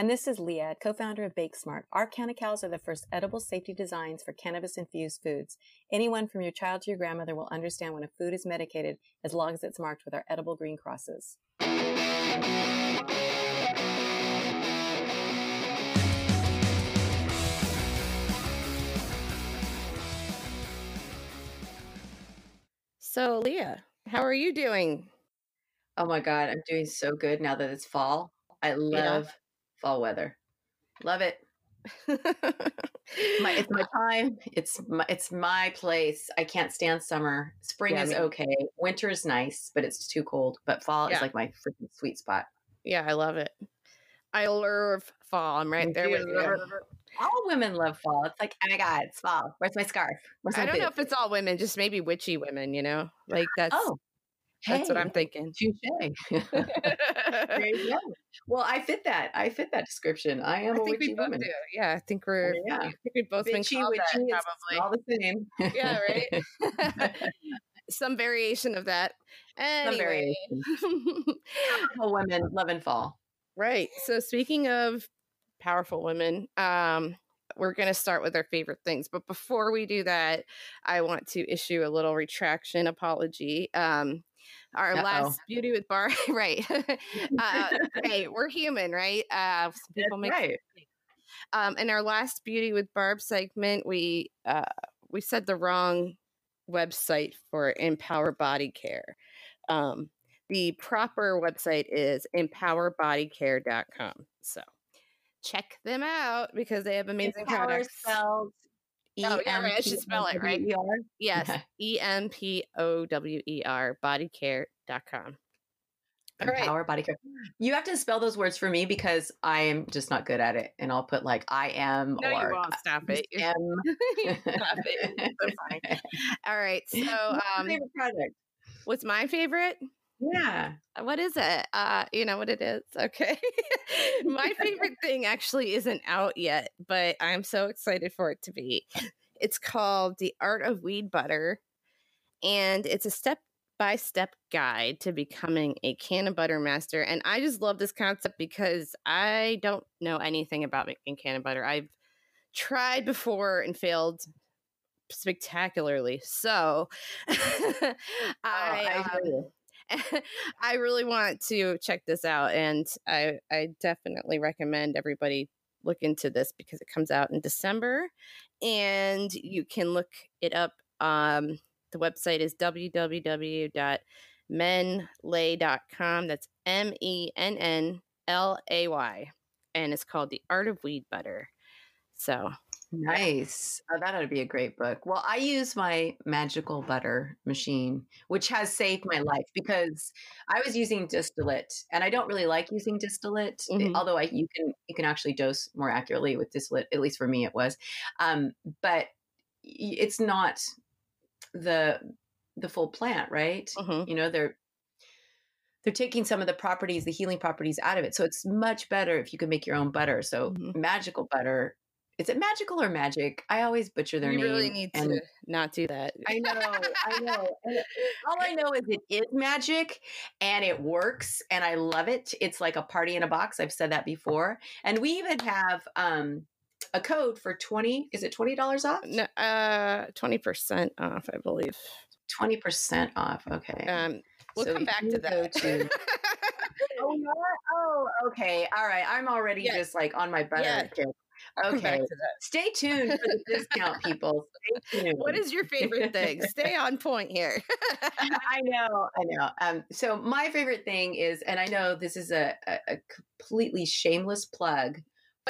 And this is Leah, co-founder of BakeSmart. Our CannaCals are the first edible safety designs for cannabis-infused foods. Anyone from your child to your grandmother will understand when a food is medicated as long as it's marked with our edible green crosses. So, Leah, how are you doing? Oh my God, I'm doing so good now that it's fall. I love yeah. Fall weather. Love it. my, it's my time. It's my, it's my place. I can't stand summer. Spring yeah, is okay. Winter is nice, but it's too cold. But fall yeah. is like my freaking sweet spot. Yeah, I love it. I love fall. I'm right there with you. All women love fall. It's like, oh my god, it's fall. Where's my scarf? Where's my I don't boot? know if it's all women, just maybe witchy women. You know, like that's. Oh, that's what I'm thinking. Touche. there you go. Well, I fit that. I fit that description. I am I a think witchy we both woman. Do. Yeah, I think we're. Yeah, I think we both Bitchy, been called witchy, that, probably all the same. yeah, right. Some variation of that. Anyway. Some variation. women love and fall. Right. So speaking of powerful women, um, we're going to start with our favorite things. But before we do that, I want to issue a little retraction apology. Um, our Uh-oh. last beauty with bar, right? uh, hey, we're human, right? Uh, people make right. Um, in our last beauty with Barb segment, we uh, we said the wrong website for Empower Body Care. Um, the proper website is empowerbodycare.com. So check them out because they have amazing Empower products. Spelled oh, yeah, right. I should spell it right. Yes. E M P O W E R bodycare.com. Empower right. body care. You have to spell those words for me because I'm just not good at it, and I'll put like I am no, or you won't. stop it. M. stop it. So fine. All right. So, um, favorite product. What's my favorite? Yeah. Uh, what is it? Uh, you know what it is? Okay. My favorite thing actually isn't out yet, but I'm so excited for it to be. It's called The Art of Weed Butter, and it's a step by step guide to becoming a canna butter master. And I just love this concept because I don't know anything about making canna butter. I've tried before and failed spectacularly. So I, oh, I um, I really want to check this out, and I, I definitely recommend everybody look into this because it comes out in December, and you can look it up. Um, the website is www.mennlay.com. That's M E N N L A Y, and it's called The Art of Weed Butter. So Nice. Oh, that ought to be a great book. Well, I use my magical butter machine, which has saved my life because I was using distillate, and I don't really like using distillate. Mm-hmm. Although I, you can you can actually dose more accurately with distillate. At least for me, it was. Um, but it's not the the full plant, right? Mm-hmm. You know, they're they're taking some of the properties, the healing properties out of it. So it's much better if you can make your own butter. So mm-hmm. magical butter is it magical or magic? I always butcher their you name. You really need to not do that. I know, I know. All I know is it is magic and it works and I love it. It's like a party in a box. I've said that before. And we even have um, a code for 20 is it $20 off? No, uh 20% off, I believe. 20% off. Okay. Um we'll so come back to that. To, oh, oh, okay. All right. I'm already yeah. just like on my butter yeah. Okay. Stay tuned for the discount, people. Stay tuned. What is your favorite thing? Stay on point here. I know, I know. Um, so my favorite thing is, and I know this is a, a, a completely shameless plug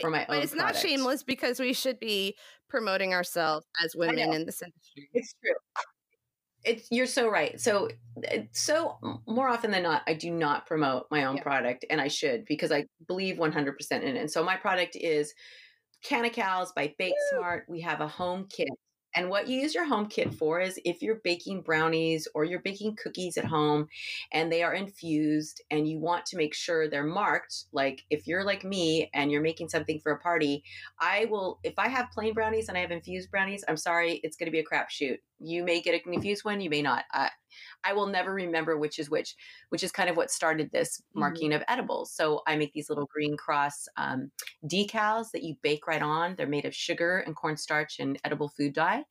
for my but own. it's product. not shameless because we should be promoting ourselves as women in this industry. It's true. It's you're so right. So so more often than not, I do not promote my own Yeah. product, and I should because I believe 100% in it. And so my product is CannaCals by Bake Smart. We have a home kit. And what you use your home kit for is if you're baking brownies or you're baking cookies at home and they are infused and you want to make sure they're marked, like if you're like me and you're making something for a party, I will, if I have plain brownies and I have infused brownies, I'm sorry, it's going to be a crapshoot. You may get a confused one, you may not. I, I will never remember which is which, which is kind of what started this marking of edibles. So I make these little green cross um, decals that you bake right on. They're made of sugar and cornstarch and edible food dye.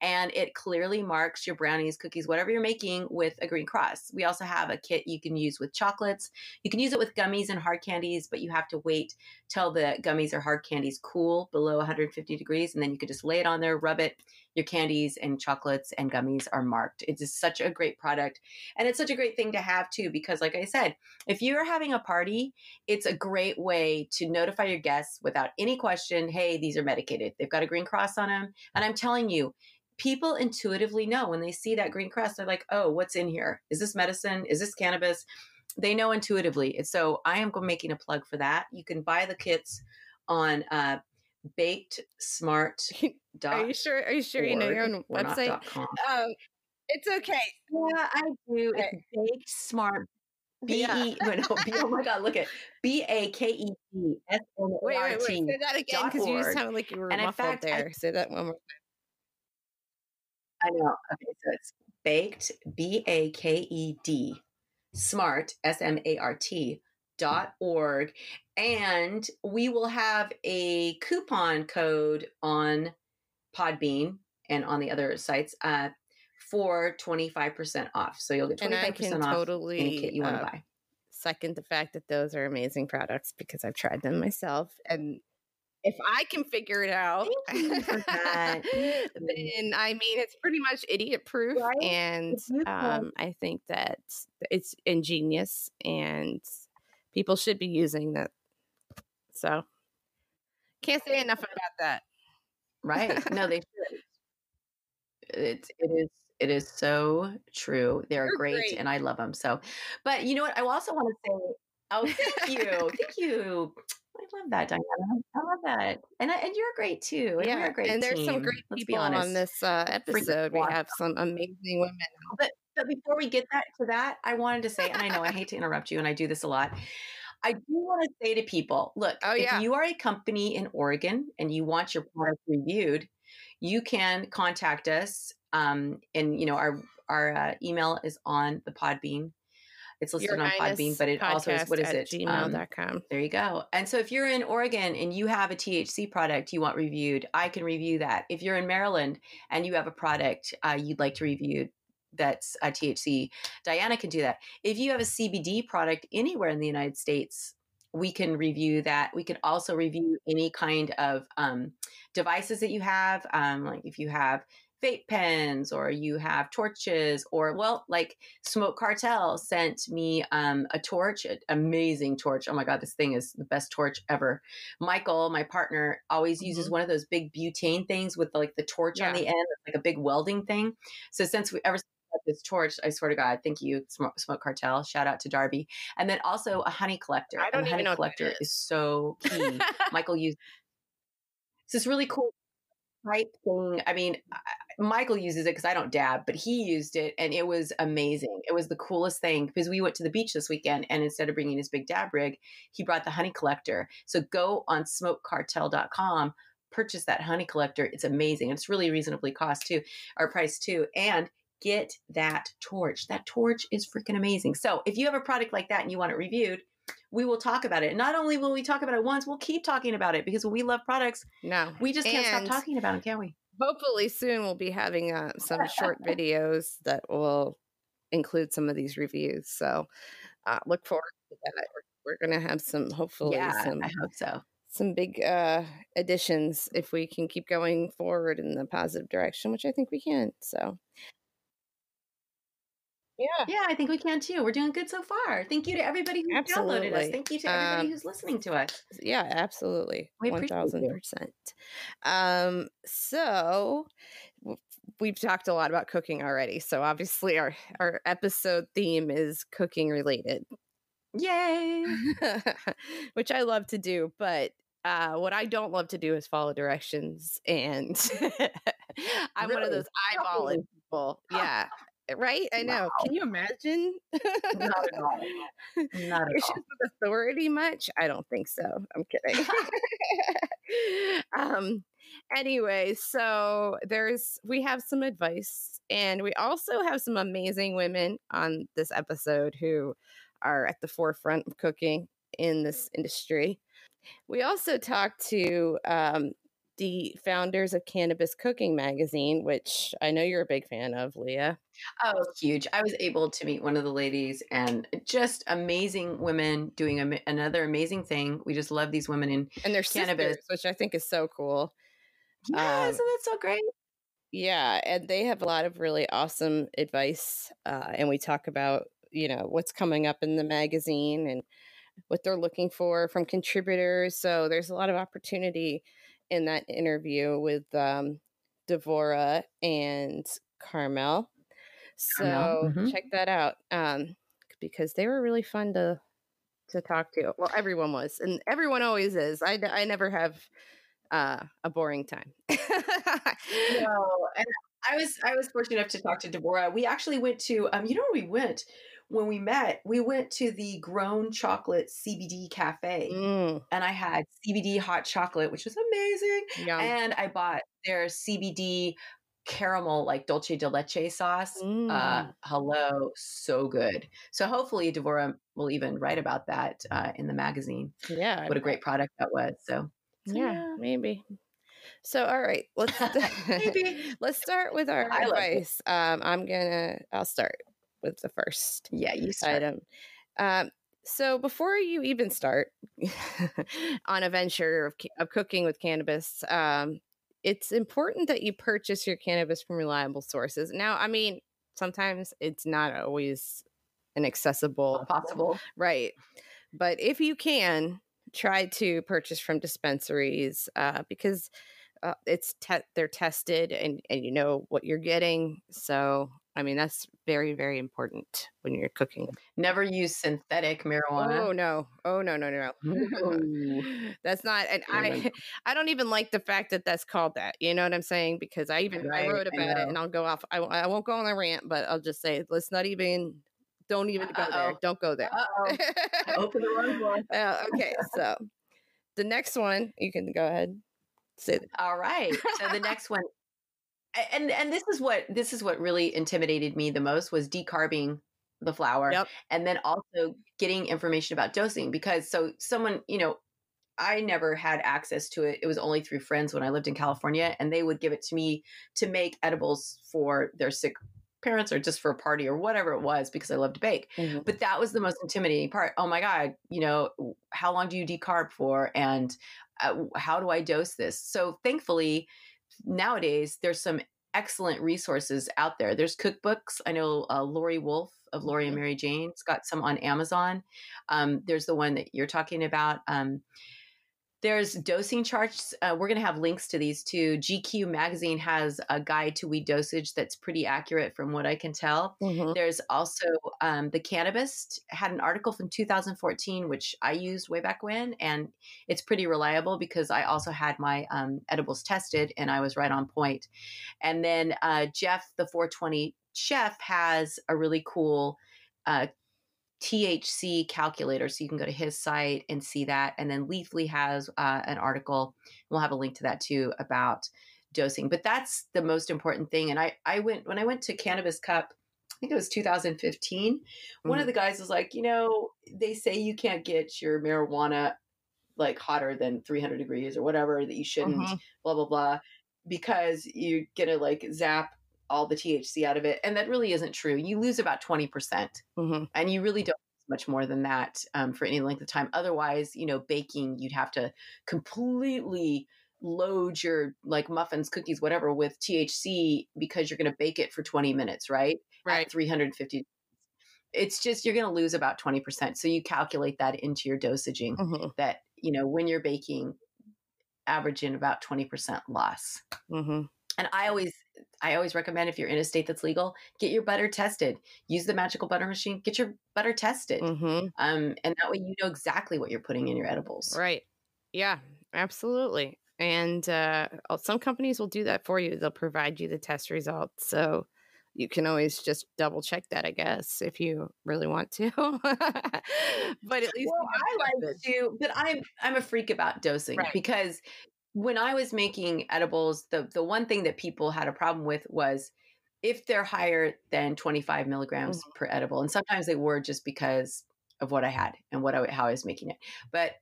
And it clearly marks your brownies, cookies, whatever you're making with a green cross. We also have a kit you can use with chocolates. You can use it with gummies and hard candies, but you have to wait till the gummies or hard candies cool below 150 degrees. And then you can just lay it on there, rub it. Your candies and chocolates and gummies are marked. It is such a great product. And it's such a great thing to have too, because like I said, if you're having a party, it's a great way to notify your guests without any question hey, these are medicated. They've got a green cross on them. And I'm telling you, people intuitively know when they see that green cross, they're like, oh, what's in here? Is this medicine? Is this cannabis? They know intuitively. So I am making a plug for that. You can buy the kits on uh, baked smart. Are you sure? Are you sure you know your own website? Um, it's okay. Yeah, I do. It's baked smart. B. E. no, no, B, oh my God! Look at B A K E D S M A R wait, wait. Say that again because you sounded like you were And in muffled fact, I- there. Say that one more. Time. I know. Okay, so it's baked B A K E D smart S M A R T dot org, and we will have a coupon code on Podbean and on the other sites uh, for twenty five percent off. So you'll get And twenty I five can percent off any totally kit you want to uh, buy. second the fact that those are amazing products because I've tried them myself. And if I can figure it out, Thank you for that. then I mean, it's pretty much idiot proof. Right? And If you can- um, I think that it's ingenious and people should be using that. So can't say enough about that. Right. No, they should. It's it is it is so true. They're great, great. and I love them. So, but you know what? I also want to say, oh, thank you, thank you. I love that, Diana. I love that, and I, and you're great too. And we're a great and there's some great let's people on this uh, episode. We have some amazing women. But but before we get that to that, I wanted to say, and I know I hate to interrupt you, and I do this a lot. I do want to say to people, look, Oh, if yeah. you are a company in Oregon and you want your product reviewed, you can contact us. Um, and you know our our uh, email is on the Podbean. It's listed Your on Podbean, but it also is what is it? Um, Gmail.com. there you go. And so if you're in Oregon and you have a THC product you want reviewed, I can review that. If you're in Maryland and you have a product uh, you'd like to review that's a THC, Diana can do that. If you have a CBD product anywhere in the United States, we can review that. We can also review any kind of um, devices that you have. Um, like if you have vape pens or you have torches or well like smoke cartel sent me um, a torch an amazing torch oh my god this thing is the best torch ever michael my partner always uses Mhm. one of those big butane things with like the torch on the end like a big welding thing so since we ever since we got this torch i swear to god thank you smoke, smoke cartel shout out to darby and then also a honey collector I don't and the honey know collector is. is so key michael used it's this really cool type thing. I mean, Michael uses it because I don't dab, but he used it and it was amazing. It was the coolest thing because we went to the beach this weekend and instead of bringing his big dab rig, he brought the honey collector. So go on smokecartel.com, purchase that honey collector. It's amazing. It's really reasonably cost too, or price too. And get that torch. That torch is freaking amazing. So if you have a product like that and you want it reviewed, we will talk about it. Not only will we talk about it once, we'll keep talking about it because we love products, No. we just can't And stop talking about them, can we? Hopefully soon we'll be having uh, some short videos that will include some of these reviews. So uh, look forward to that. We're, we're going to have some, hopefully, yeah, some I hope so. some big uh, additions if we can keep going forward in the positive direction, which I think we can. So, yeah. Yeah, I think we can too. We're doing good so far. Thank you to everybody who absolutely. downloaded us. Thank you to everybody um, who's listening to us. Yeah, absolutely. We 1000%. Um, so we've talked a lot about cooking already. So obviously our our episode theme is cooking related. Yay! Which I love to do, but uh, what I don't love to do is follow directions, and I'm really? one of those eyeballing people. Yeah, right? I know. Wow. Can you imagine? Not at all. Not at all. with authority much? I don't think so. I'm kidding. um. Anyway, so there's we have some advice, and we also have some amazing women on this episode who are at the forefront of cooking in this industry. We also talked to um, the founders of Cannabis Cooking Magazine, which I know you're a big fan of, Leah. Oh, huge. I was able to meet one of the ladies and just amazing women doing a, another amazing thing. We just love these women in and their cannabis, sisters, which I think is so cool. Yeah, um, so that's so great. Yeah, and they have a lot of really awesome advice. Uh, and we talk about, you know, what's coming up in the magazine and what they're looking for from contributors. So there's a lot of opportunity in that interview with um, Devora and Carmel. So mm-hmm. check that out um, because they were really fun to to talk to. Well, everyone was, and everyone always is. I, I never have uh, a boring time. no, and I was I was fortunate enough to talk to Devora. We actually went to um, you know where we went when we met, we went to the Grön Chocolate CBD Cafe, mm. and I had CBD hot chocolate, which was amazing. Yum. And I bought their CBD caramel, like dulce de leche sauce. Uh, mm. Uh, hello, so good. So hopefully, Devora will even write about that uh, in the magazine. Yeah, what a great product that was. So, so yeah, yeah, maybe. So, all right, let's let's start with our I advice. Um, I'm gonna. I'll start with the first yeah you start. item. Um, so before you even start on a venture of, of cooking with cannabis, um, it's important that you purchase your cannabis from reliable sources. Now, I mean, sometimes it's not always an accessible possible, right? But if you can, try to purchase from dispensaries uh, because uh, it's te- they're tested and and you know what you're getting. So I mean, that's very, very important when you're cooking. Never use synthetic marijuana. Oh no! Oh no! No! No! no! that's not. And I, I don't even like the fact that that's called that. You know what I'm saying? Because I even right, I wrote about I it, and I'll go off. I, I won't go on a rant, but I'll just say let's not even. Don't even Uh-oh. go there. Don't go there. Open the wrong one. uh, okay, so the next one you can go ahead. Say that. All right. So the next one and and this is what this is what really intimidated me the most was decarbing the flour yep. and then also getting information about dosing because so someone you know I never had access to it. It was only through friends when I lived in California, and they would give it to me to make edibles for their sick parents or just for a party or whatever it was because I love to bake. Mm-hmm. But that was the most intimidating part. Oh my God, you know, how long do you decarb for? And uh, how do I dose this? So thankfully, nowadays there's some excellent resources out there. There's cookbooks. I know uh, Laurie Wolf of Laurie and mm-hmm. Mary Jane's got some on Amazon. Um, there's the one that you're talking about. Um, there's dosing charts. Uh, we're going to have links to these too. GQ magazine has a guide to weed dosage that's pretty accurate from what I can tell. Mm-hmm. There's also um, the Cannabist had an article from 2014, which I used way back when, and it's pretty reliable because I also had my um, edibles tested and I was right on point. And then uh, Jeff, the 420 chef, has a really cool uh, THC calculator. So you can go to his site and see that. And then Leafly has uh, an article. We'll have a link to that too about dosing. But that's the most important thing. And I, I went when I went to Cannabis Cup. I think it was 2015. Mm-hmm. One of mm-hmm. the guys was like, you know, they say you can't get your marijuana like hotter than 300 degrees or whatever that you shouldn't. Mm-hmm. Blah blah blah, because you're gonna like zap all the THC out of it. And that really isn't true. You lose about 20%. percent mm hmm And you really don't much more than that um, for any length of time. Otherwise, you know, baking, you'd have to completely load your like muffins, cookies, whatever with THC because you're going to bake it for 20 minutes, right? Right. At 350. It's just you're going to lose about 20%. So you calculate that into your dosaging Mm-hmm. that, you know, when you're baking, averaging about 20% loss. Mm-hmm. And I always I always recommend if you're in a state that's legal, get your butter tested. Use the magical butter machine, get your butter tested. Mm-hmm. Um, and that way you know exactly what you're putting in your edibles. Right. Yeah, absolutely. And uh, uh, some companies will do that for you. They'll provide you the test results. So you can always just double check that, I guess, if you really want to. but at least Well, I like to, but I'm I'm a freak about dosing Right. because when I was making edibles, the the one thing that people had a problem with was if they're higher than 25 milligrams Mm-hmm. per edible, and sometimes they were just because of what I had and what I how I was making it. But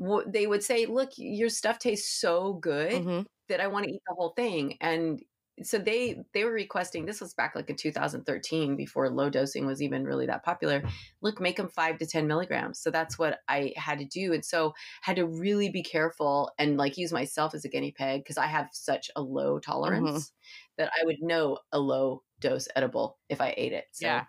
w- they would say, "Look, your stuff tastes so good Mhm. that I want to eat the whole thing," and so they they were requesting this was back like in 2013 before low dosing was even really that popular look make them 5 to 10 milligrams so that's what i had to do and so had to really be careful and like use myself as a guinea pig because i have such a low mm-hmm. tolerance that i would know a low dose edible if i ate it so Yeah.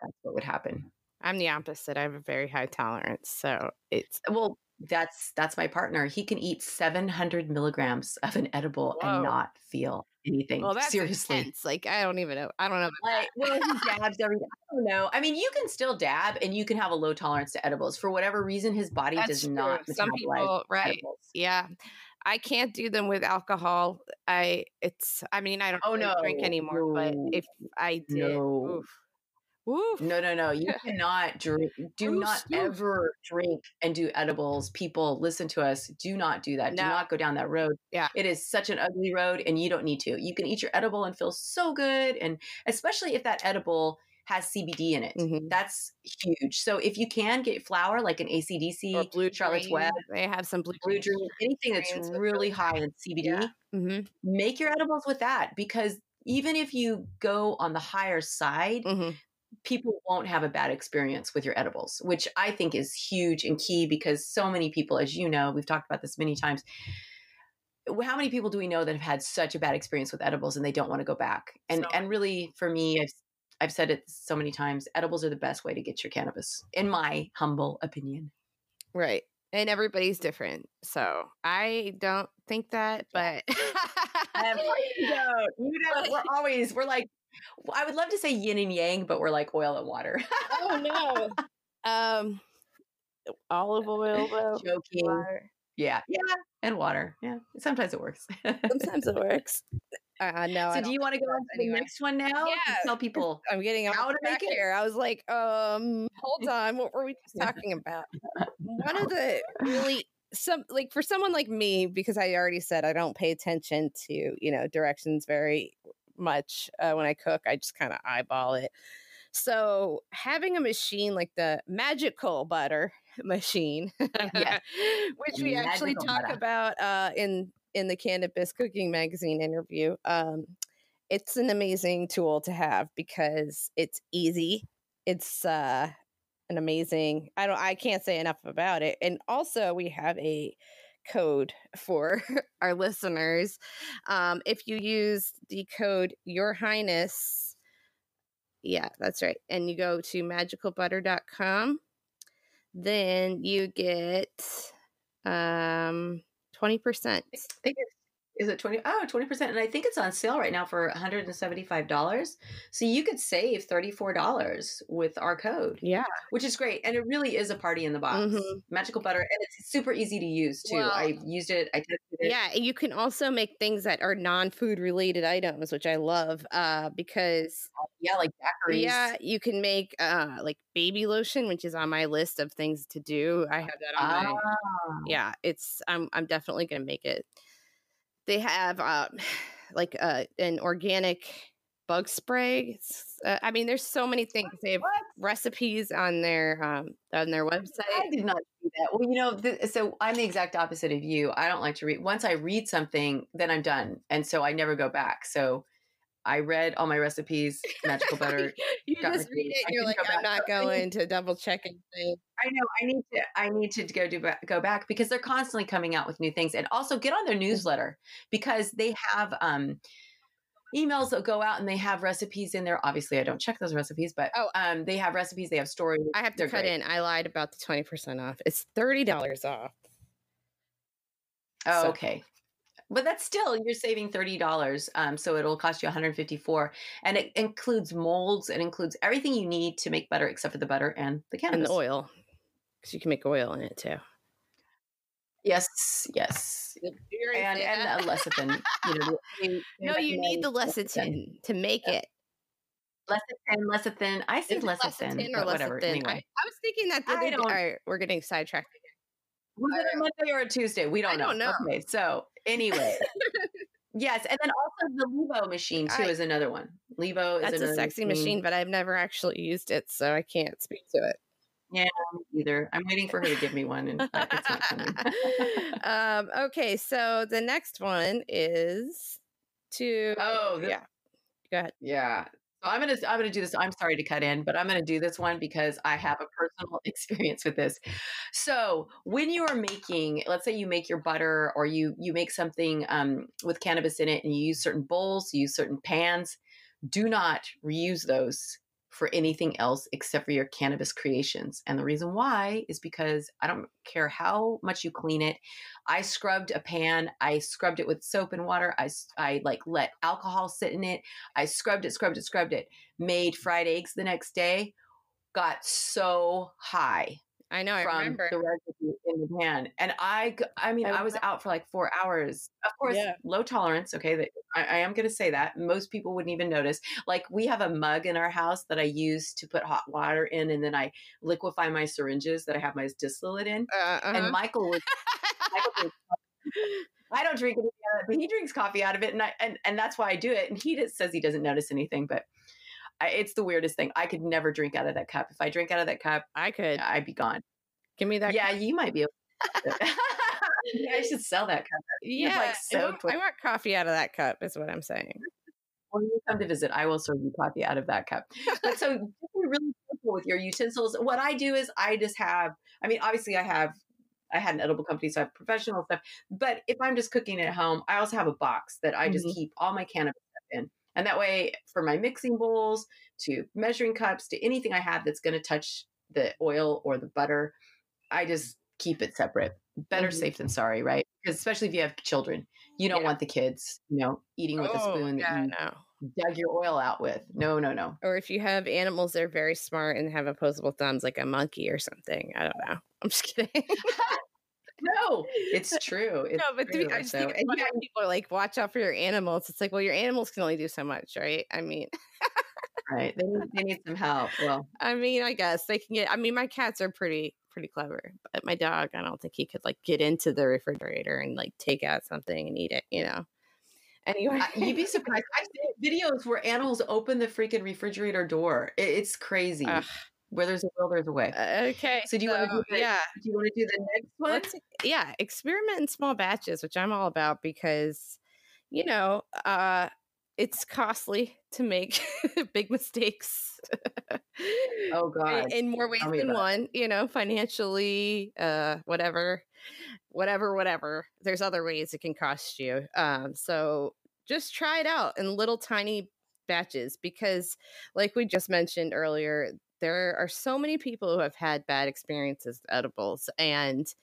that's what would happen I'm the opposite. I have a very high tolerance. So it's, well that's that's my partner he can eat 700 milligrams of an edible Whoa. and not feel anything well, that's seriously intense. Like, I don't even know. I don't know. Like, well, he dabs every. I don't know. I mean, you can still dab, and you can have a low tolerance to edibles for whatever reason. His body That's does true. not Some people- right. edibles. Yeah. I can't do them with alcohol. I it's I mean I don't Oh, really drink no. anymore, but if I did, No. oof. Oof. No, no, no. You cannot drink. Do Oof, not oof. ever drink and do edibles. People, listen to us. Do not do that. Do not go down that road. Yeah. It is such an ugly road, and you don't need to. You can eat your edible and feel so good, and especially if that edible has CBD in it. Mhm. That's huge. So if you can get flour like an ACDC, Or blue Charlotte's dream. Web, They have some blue, blue dream, anything that's really high in CBD, hmm make your edibles with that because even if you go on the higher side, hmm people won't have a bad experience with your edibles, which I think is huge and key because so many people, as you know, we've talked about this many times. How many people do we know that have had such a bad experience with edibles and they don't want to go back? And So- and really, for me, I've I've said it so many times. Edibles are the best way to get your cannabis, in my humble opinion. Right. And everybody's different. So I don't think that, but Um, you. You don't. We're always we're like. I would love to say yin and yang, but we're like oil and water. oh no. Um olive oil though. Joking. water. Yeah, yeah, and water. Yeah, sometimes it works. Sometimes it works. Uh, no, so, do you want to go on to the next one now? Yeah. Tell people. I'm getting How to make it? here. I was like, um, hold on, what were we just talking about? One of the really some like for someone like me, because I already said I don't pay attention to you know directions very much uh, when I cook. I just kind of eyeball it. So having a machine like the magical butter machine, which we actually talk butter. about uh, in in the Cannabis Cooking Magazine interview. Um, it's an amazing tool to have because it's easy. It's uh, an amazing. I don't. I can't say enough about it. And also, we have a code for our listeners. Um, if you use the code Your Highness, yeah, that's right, and you go to magicalbutter.com, then you get um 20%. I think it's is it 20 oh 20% and i think it's on sale right now for $175 so you could save $34 with our code Yeah. which is great and it really is a party in the box Mhm. magical butter and it's super easy to use too Well, i used it i tested it Yeah, you can also make things that are non-food related items, which I love uh because yeah like daiquiris yeah, you can make uh like baby lotion, which is on my list of things to do. I have that on my Ah. yeah, it's I'm I'm definitely going to make it. They have uh like uh an organic bug spray. Uh, I mean, there's so many things. They have What? recipes on their um on their website. I did not do that. Well, you know, so I'm the exact opposite of you. I don't like to read. Once I read something, then I'm done, and so I never go back. So I read all my recipes, magical butter. you just read it. And you're like, go I'm not going to double check anything. I know I need to I need to go do go back because they're constantly coming out with new things and also get on their newsletter because they have um emails that go out and they have recipes in there. Obviously, I don't check those recipes, but Oh. um they have recipes, they have stories. I have to They're cut great. in. I lied about the 20% off. It's $30 off. Oh, So- okay. But that's still you're saving thirty dollars. Um, so it'll cost you 154, and it includes molds. It includes everything you need to make butter, except for the butter and the And the oil. Because you can make oil in it too. Yes, yes, and and the lecithin. You know, they- they no, you need the recommend lecithin to make it. Lecithin, lecithin. I say Is it lecithin, or but whatever. lecithin? I, Anyway, I was thinking that the I other day. don't- All right, we're getting sidetracked. Was it a Monday or a Tuesday? We don't know. don't know. Okay, so anyway, yes, and then also the Levo machine too I- is another one. Levo is That's a sexy machine, but I've never actually used it, so I can't speak to it. Yeah, either I'm waiting for her to give me one, and it's not coming. um, okay, so the next one is to Oh, yeah. Go ahead. Yeah. So I'm gonna I'm gonna do this. I'm sorry to cut in, but I'm gonna do this one because I have a personal experience with this. So when you are making, let's say you make your butter or you you make something um, with cannabis in it, and you use certain bowls, you use certain pans, do not reuse those for anything else except for your cannabis creations. And the reason why is because I don't care how much you clean it. I scrubbed a pan. I scrubbed it with soap and water. I, I like let alcohol sit in it. I scrubbed it, scrubbed it, scrubbed it. Made fried eggs the next day. Got so high I know. I from remember. the residue in the pan, and I, I mean, I I was out for like four hours. Of course, Yeah. low tolerance. Okay, that I, I am going to say that most people wouldn't even notice. Like we have a mug in our house that I use to put hot water in, and then I liquefy my syringes that I have my distillate in. Uh, And uh-huh. Michael was Michael drinks I don't drink anything out of it, but he drinks coffee out of it, and I and, and that's why I do it. And he just says he doesn't notice anything, but I, it's the weirdest thing. I could never drink out of that cup. If I drink out of that cup, I could I'd be gone. give me that. yeah, you might be. I should sell that cup. yeah. like, I, so want, I want coffee out of that cup. Is what I'm saying. When you come to visit, I will serve you coffee out of that cup. But so really careful with your utensils. What I do is I just have. I mean, obviously, I have. I had an edible company, so I have professional stuff. But if I'm just cooking at home, I also have a box that I just Mhm. keep all my cannabis stuff in. And that way, for my mixing bowls, to measuring cups, to anything I have that's going to touch the oil or the butter, I just keep it separate. Better Mhm. safe than sorry, right? Because especially if you have children, you don't Yeah. want the kids, you know, eating with a Oh, spoon that you no. dug your oil out with. No, no, no. Or if you have animals that are very smart and have opposable thumbs, like a monkey or something. I don't know. I'm just kidding. No, it's true. It's no, but true. I just So, think yeah, people are like, watch out for your animals. It's like, well, your animals can only do so much, right? I mean, right. They need, they need some help. Well, I mean, I guess they can get. I mean, my cats are pretty pretty clever, but my dog, I don't think he could like get into the refrigerator and like take out something and eat it. You know. Anyway, you'd be surprised. I've seen videos where animals open the freaking refrigerator door. It, it's crazy. Ugh. Where there's a will, there's a way. Uh, okay. So do you wanna do the- yeah. Do you want to do the next one? Let's yeah, experiment in small batches, which I'm all about because you know, uh it's costly to make big mistakes. Oh, God. In, in more ways than one, you know, financially, uh whatever, whatever, whatever. There's other ways it can cost you. Um so just try it out in little tiny batches because like we just mentioned earlier, there are so many people who have had bad experiences with edibles and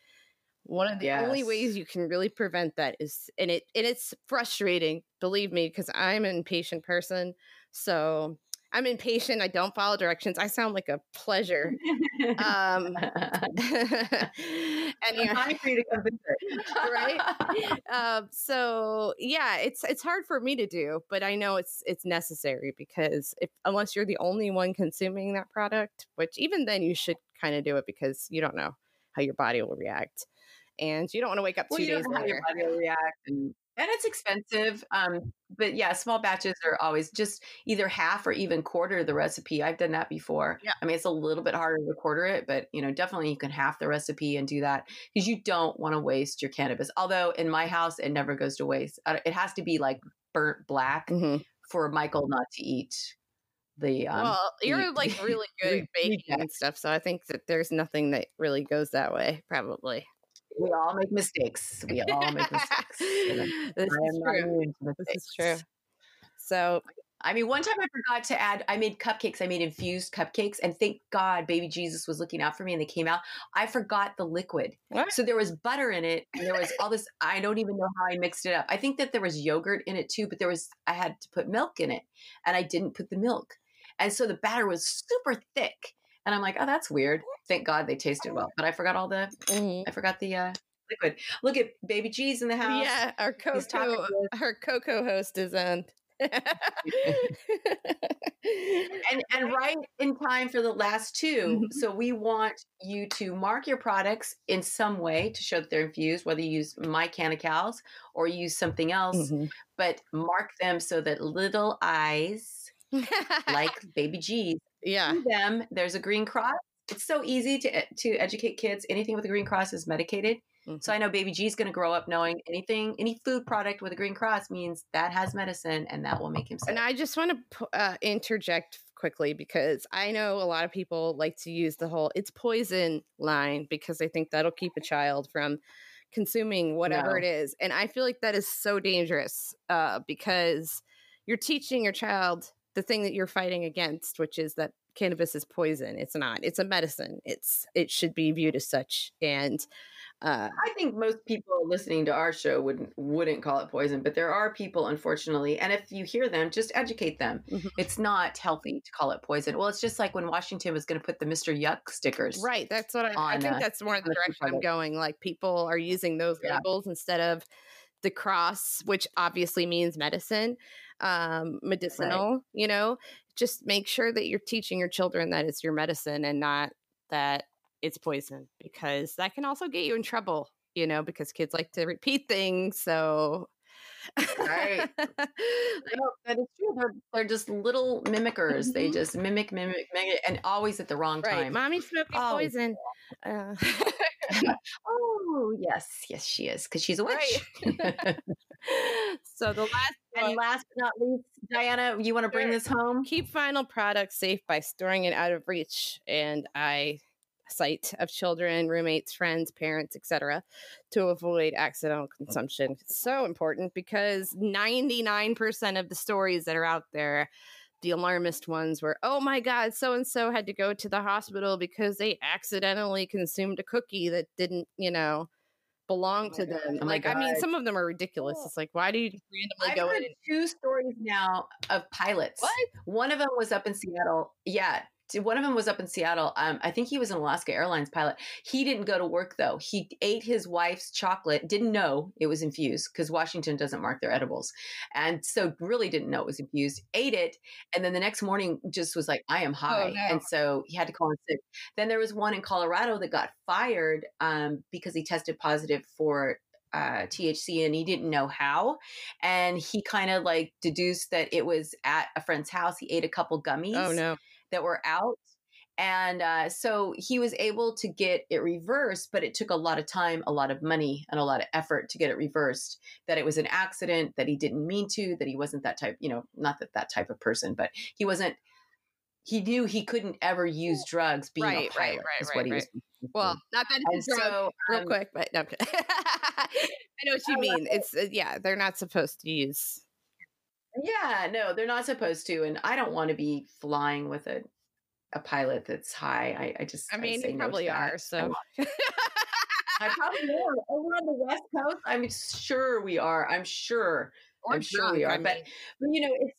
one of the only ways you can really prevent that is and it and it's frustrating believe me because i'm an impatient person so i'm impatient i don't follow directions i sound like a pleasure um anyway Time for you to come visit. Right? um so yeah it's it's hard for me to do but i know it's it's necessary because if unless you're the only one consuming that product which even then you should kind of do it because you don't know how your body will react and you don't want to wake up well, two days know how your later body will react, and and it's expensive. Um, but yeah, small batches are always just either half or even quarter the recipe. I've done that before. Yeah. I mean, it's a little bit harder to quarter it, but you know, definitely you can half the recipe and do that because you don't want to waste your cannabis. Although in my house, it never goes to waste. It has to be like burnt black Mhm. for Michael not to eat the. Um, well, you're like really good at baking and stuff, so I think that there's nothing that really goes that way. Probably. We all make mistakes. We all make mistakes. this is true. to This is true. So I mean, one time I forgot to add, I made cupcakes. I made infused cupcakes. And thank God baby Jesus was looking out for me and they came out. I forgot the liquid. What? So there was butter in it. And there was all this, I don't even know how I mixed it up. I think that there was yogurt in it too, but there was, I had to put milk in it and I didn't put the milk. And so the batter was super thick. And I'm like, oh, that's weird. Thank God they tasted well. But I forgot all the, mhm. I forgot the uh, liquid. Look at baby G's in the house. yeah, our He's talking Coco, to us. our Coco host is on. and and right in time for the last 2 Mhm. So we want you to mark your products in some way to show that they're infused, whether you use my CannaCals or you use something else, Mhm. but mark them so that little eyes like baby G's yeah, see them. There's a green cross. It's so easy to to educate kids. Anything with a green cross is medicated. So I know baby G is going to grow up knowing anything, any food product with a green cross means that has medicine and that will make him sick. And I just want to uh, interject quickly because I know a lot of people like to use the whole "it's poison" line because they think that'll keep a child from consuming whatever No. it is, and I feel like that is so dangerous uh, because you're teaching your child the thing that you're fighting against, which is that cannabis is poison. It's not. It's a medicine. It's it should be viewed as such, and uh, I think most people listening to our show wouldn't wouldn't call it poison, but there are people, unfortunately, and if you hear them, just educate them. Mhm. It's not healthy to call it poison. Well, it's just like when Washington was going to put the Mr. Yuck stickers. Right. That's what I, I think uh, that's more the the direction I'm going. Like people are using those Yeah. labels instead of the cross, which obviously means medicine, um, medicinal, you know, just make sure that you're teaching your children that it's your medicine and not that it's poison because that can also get you in trouble, you know, because kids like to repeat things. So, Right. No, that is true. They're, they're just little mimickers. They Mhm. just mimic, mimic, mimic, and always at the wrong right. time. Mommy's smoking Oh. poison. Uh, oh, yes, yes, she is because she's a witch. so the last and last but not least, Diana, you want to bring Sure. this home? keep final products safe by storing it out of reach and eye sight of children roommates friends parents etc to avoid accidental consumption it's so important because 99% of the stories that are out there the alarmist ones were oh my god so and so had to go to the hospital because they accidentally consumed a cookie that didn't you know belong oh to them Oh like i mean some of them are ridiculous it's like why do you randomly I've go heard in two stories now of pilots. What? One of them was up in Seattle. Yeah. One of them was up in Seattle. Um, I think he was an Alaska Airlines pilot. He didn't go to work though. He ate his wife's chocolate, didn't know it was infused because Washington doesn't mark their edibles. And so really didn't know it was infused, ate it. And then the next morning just was like, I am high. no. And so he had to call in sick. Then there was one in Colorado that got fired um, because he tested positive for uh, THC and he didn't know how. And he kind of like deduced that it was at a friend's house. He ate a couple gummies oh no that were out. And uh, so he was able to get it reversed, but it took a lot of time, a lot of money, and a lot of effort to get it reversed. That it was an accident, that he didn't mean to, that he wasn't that type, you know, not that that type of person, but he wasn't. He knew he couldn't ever use drugs being Right, a right, pilot. right, is right, he right. Well, not that it's so real um, quick, but no. I know what you I mean. It's uh, yeah, they're not supposed to use. Yeah, no, they're not supposed to, and I don't want to be flying with a a pilot that's high. I, I just I mean, say you probably that. are. So I probably am. Over on the West Coast, I'm sure we are. I'm sure. Or I'm sure we are. I But mean. but you know, it's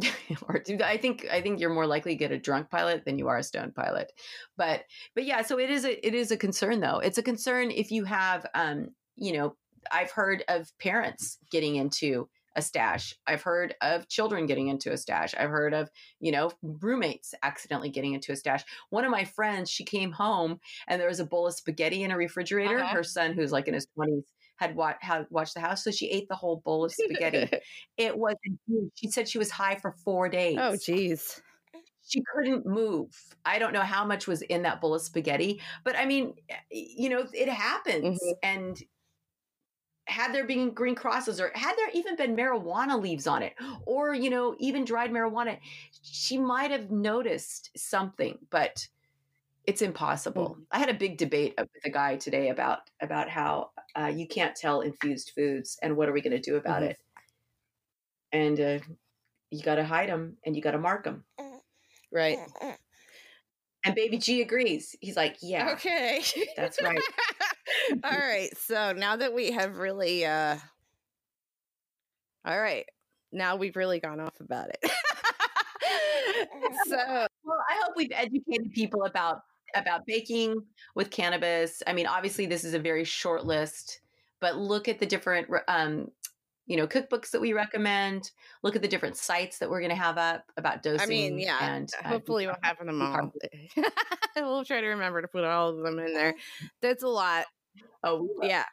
or I think I think you're more likely to get a drunk pilot than you are a stoned pilot. But but yeah, so it is a it is a concern though. It's a concern if you have um, you know, I've heard of parents getting into a stash. I've heard of children getting into a stash. I've heard of, you know, roommates accidentally getting into a stash. One of my friends, she came home and there was a bowl of spaghetti in a refrigerator. Uh-huh. Her son, who's like in his 20s, had, wa- had watched the house. So she ate the whole bowl of spaghetti. it wasn't. She said she was high for four days. oh, geez. She couldn't move. I don't know how much was in that bowl of spaghetti, but I mean, you know, it happens. Mhm. And had there been green crosses or had there even been marijuana leaves on it or you know even dried marijuana she might have noticed something but it's impossible. Mm. i had a big debate with a guy today about about how uh, you can't tell infused foods and what are we going to do about mm-hmm. it. And uh, you got to hide them and you got to mark them right. And baby g agrees. He's like yeah. Okay. That's right all right. So now that we have really uh all right. Now we've really gone off about it. so well, I hope we've educated people about about baking with cannabis. I mean, obviously this is a very short list, but look at the different um you know cookbooks that we recommend look at the different sites that we're going to have up about dosing i mean yeah and uh, hopefully we'll have them all we'll try to remember to put all of them in there that's a lot Oh, yeah.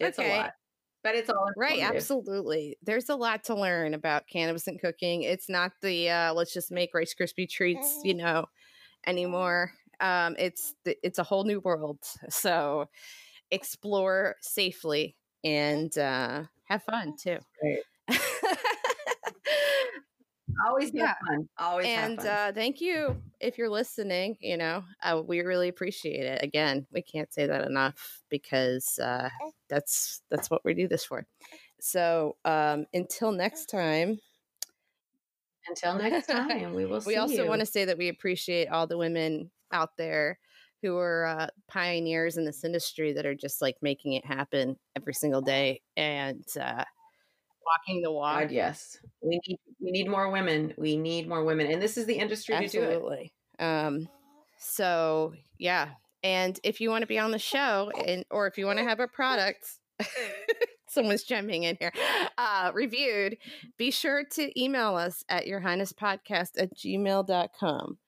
It's okay. a lot. But it's all right. Absolutely. There's a lot to learn about cannabis and cooking. It's not the uh, let's just make Rice Krispie treats, you know, anymore. Um, it's it's a whole new world. So explore safely and uh, have fun too. Right. Always yeah. fun. Always and uh, thank you if you're listening. You know, uh, we really appreciate it. Again, we can't say that enough because uh, that's that's what we do this for. So um, until next time. Until next time, we will. we also you. want to say that we appreciate all the women out there who are uh, pioneers in this industry that are just like making it happen every single day and uh, walking the walk. God, yes, we need we need more women. We need more women, and this is the industry Absolutely. to do it. Um, so yeah, and if you want to be on the show, and or if you want to have a product. someone's jumping in here uh, reviewed be sure to email us at your highness podcast at gmail.com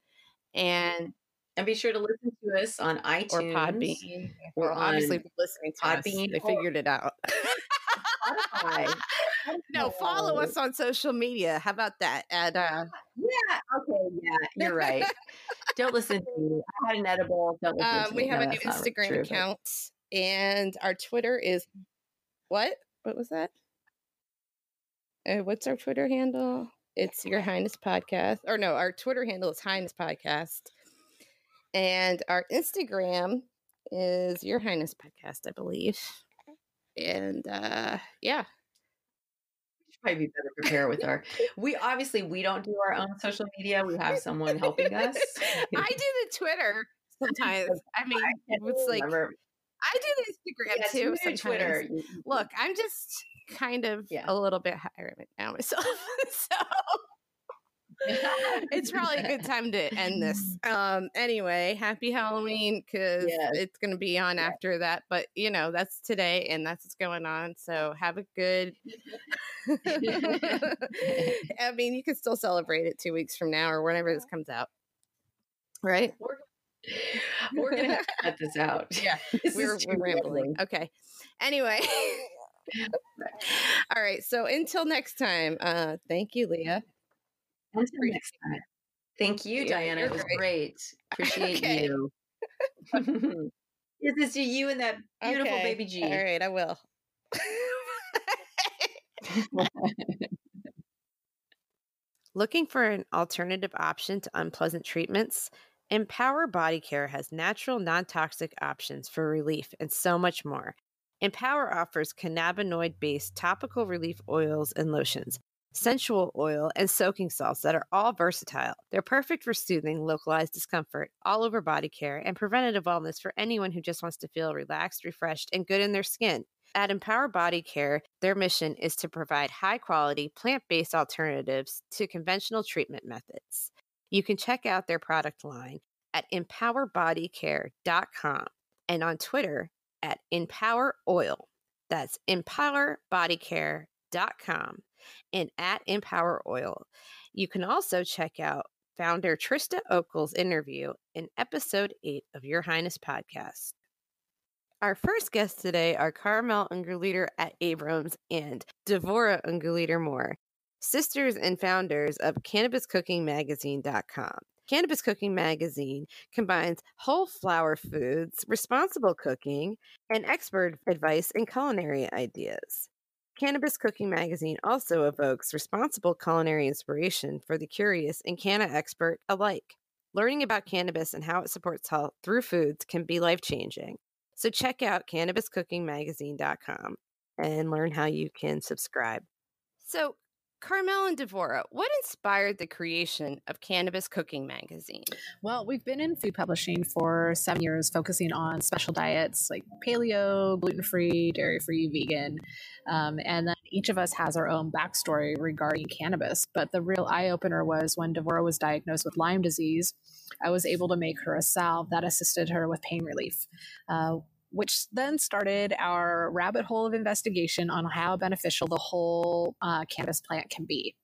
and and be sure to listen to us on iTunes or Podbean. Or obviously listening to Podbean. Us. They figured it out. No, follow us on social media. How about that? At uh Yeah, okay, yeah, you're right. Don't listen to me. I had an edible. Don't listen um, we have no, a new Instagram true, account but... and our Twitter is what? What was that? Uh, what's our Twitter handle? It's Your Highness Podcast. Or no, our Twitter handle is Highness Podcast. And our Instagram is Your Highness Podcast, I believe. And uh yeah, probably be better prepared with our. We obviously we don't do our own social media. We have someone helping us. I do the Twitter sometimes. I mean, I it's like remember. I do the Instagram yeah, too. Sometimes. Twitter. Look, I'm just kind of yeah. a little bit higher right now myself, so it's probably a good time to end this. Um, anyway, happy Halloween because yes. it's going to be on yeah. after that. But you know, that's today and that's what's going on. So have a good. I mean, you can still celebrate it two weeks from now or whenever this comes out, right? We're, we're gonna have to cut this out. Yeah, we're, we're rambling. Okay. Anyway. All right. So until next time, uh, thank you, Leah. Until next time. Thank you, yeah, Diana. It was great. great. Appreciate you. this is to you and that beautiful okay. baby G. All right, I will. Looking for an alternative option to unpleasant treatments? Empower Body Care has natural, non toxic options for relief and so much more. Empower offers cannabinoid based topical relief oils and lotions sensual oil, and soaking salts that are all versatile. They're perfect for soothing localized discomfort, all over body care, and preventative wellness for anyone who just wants to feel relaxed, refreshed, and good in their skin. At Empower Body Care, their mission is to provide high quality, plant based alternatives to conventional treatment methods. You can check out their product line at empowerbodycare.com and on Twitter at Empower Oil. That's empowerbodycare.com and at Empower Oil. You can also check out founder Trista Okel's interview in episode 8 of Your Highness podcast. Our first guests today are Carmel Ungerleider at Abrams and Devora Ungerleider Moore, sisters and founders of CannabisCookingMagazine.com. Cannabis Cooking Magazine combines whole flower foods, responsible cooking, and expert advice and culinary ideas. Cannabis Cooking Magazine also evokes responsible culinary inspiration for the curious and canna expert alike. Learning about cannabis and how it supports health through foods can be life changing. So check out cannabiscookingmagazine.com and learn how you can subscribe. So, Carmel and Devora, what inspired the creation of Cannabis Cooking Magazine? Well, we've been in food publishing for seven years, focusing on special diets like paleo, gluten free, dairy free, vegan. Um, and then each of us has our own backstory regarding cannabis. But the real eye opener was when Devora was diagnosed with Lyme disease, I was able to make her a salve that assisted her with pain relief. Uh, which then started our rabbit hole of investigation on how beneficial the whole uh, cannabis plant can be.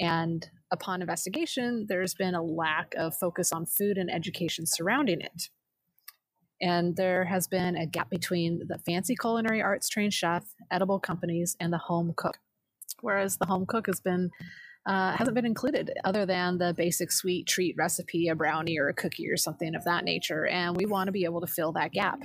And upon investigation, there's been a lack of focus on food and education surrounding it. And there has been a gap between the fancy culinary arts trained chef, edible companies, and the home cook. Whereas the home cook has been uh, hasn't been included other than the basic sweet treat recipe, a brownie or a cookie or something of that nature. And we want to be able to fill that gap.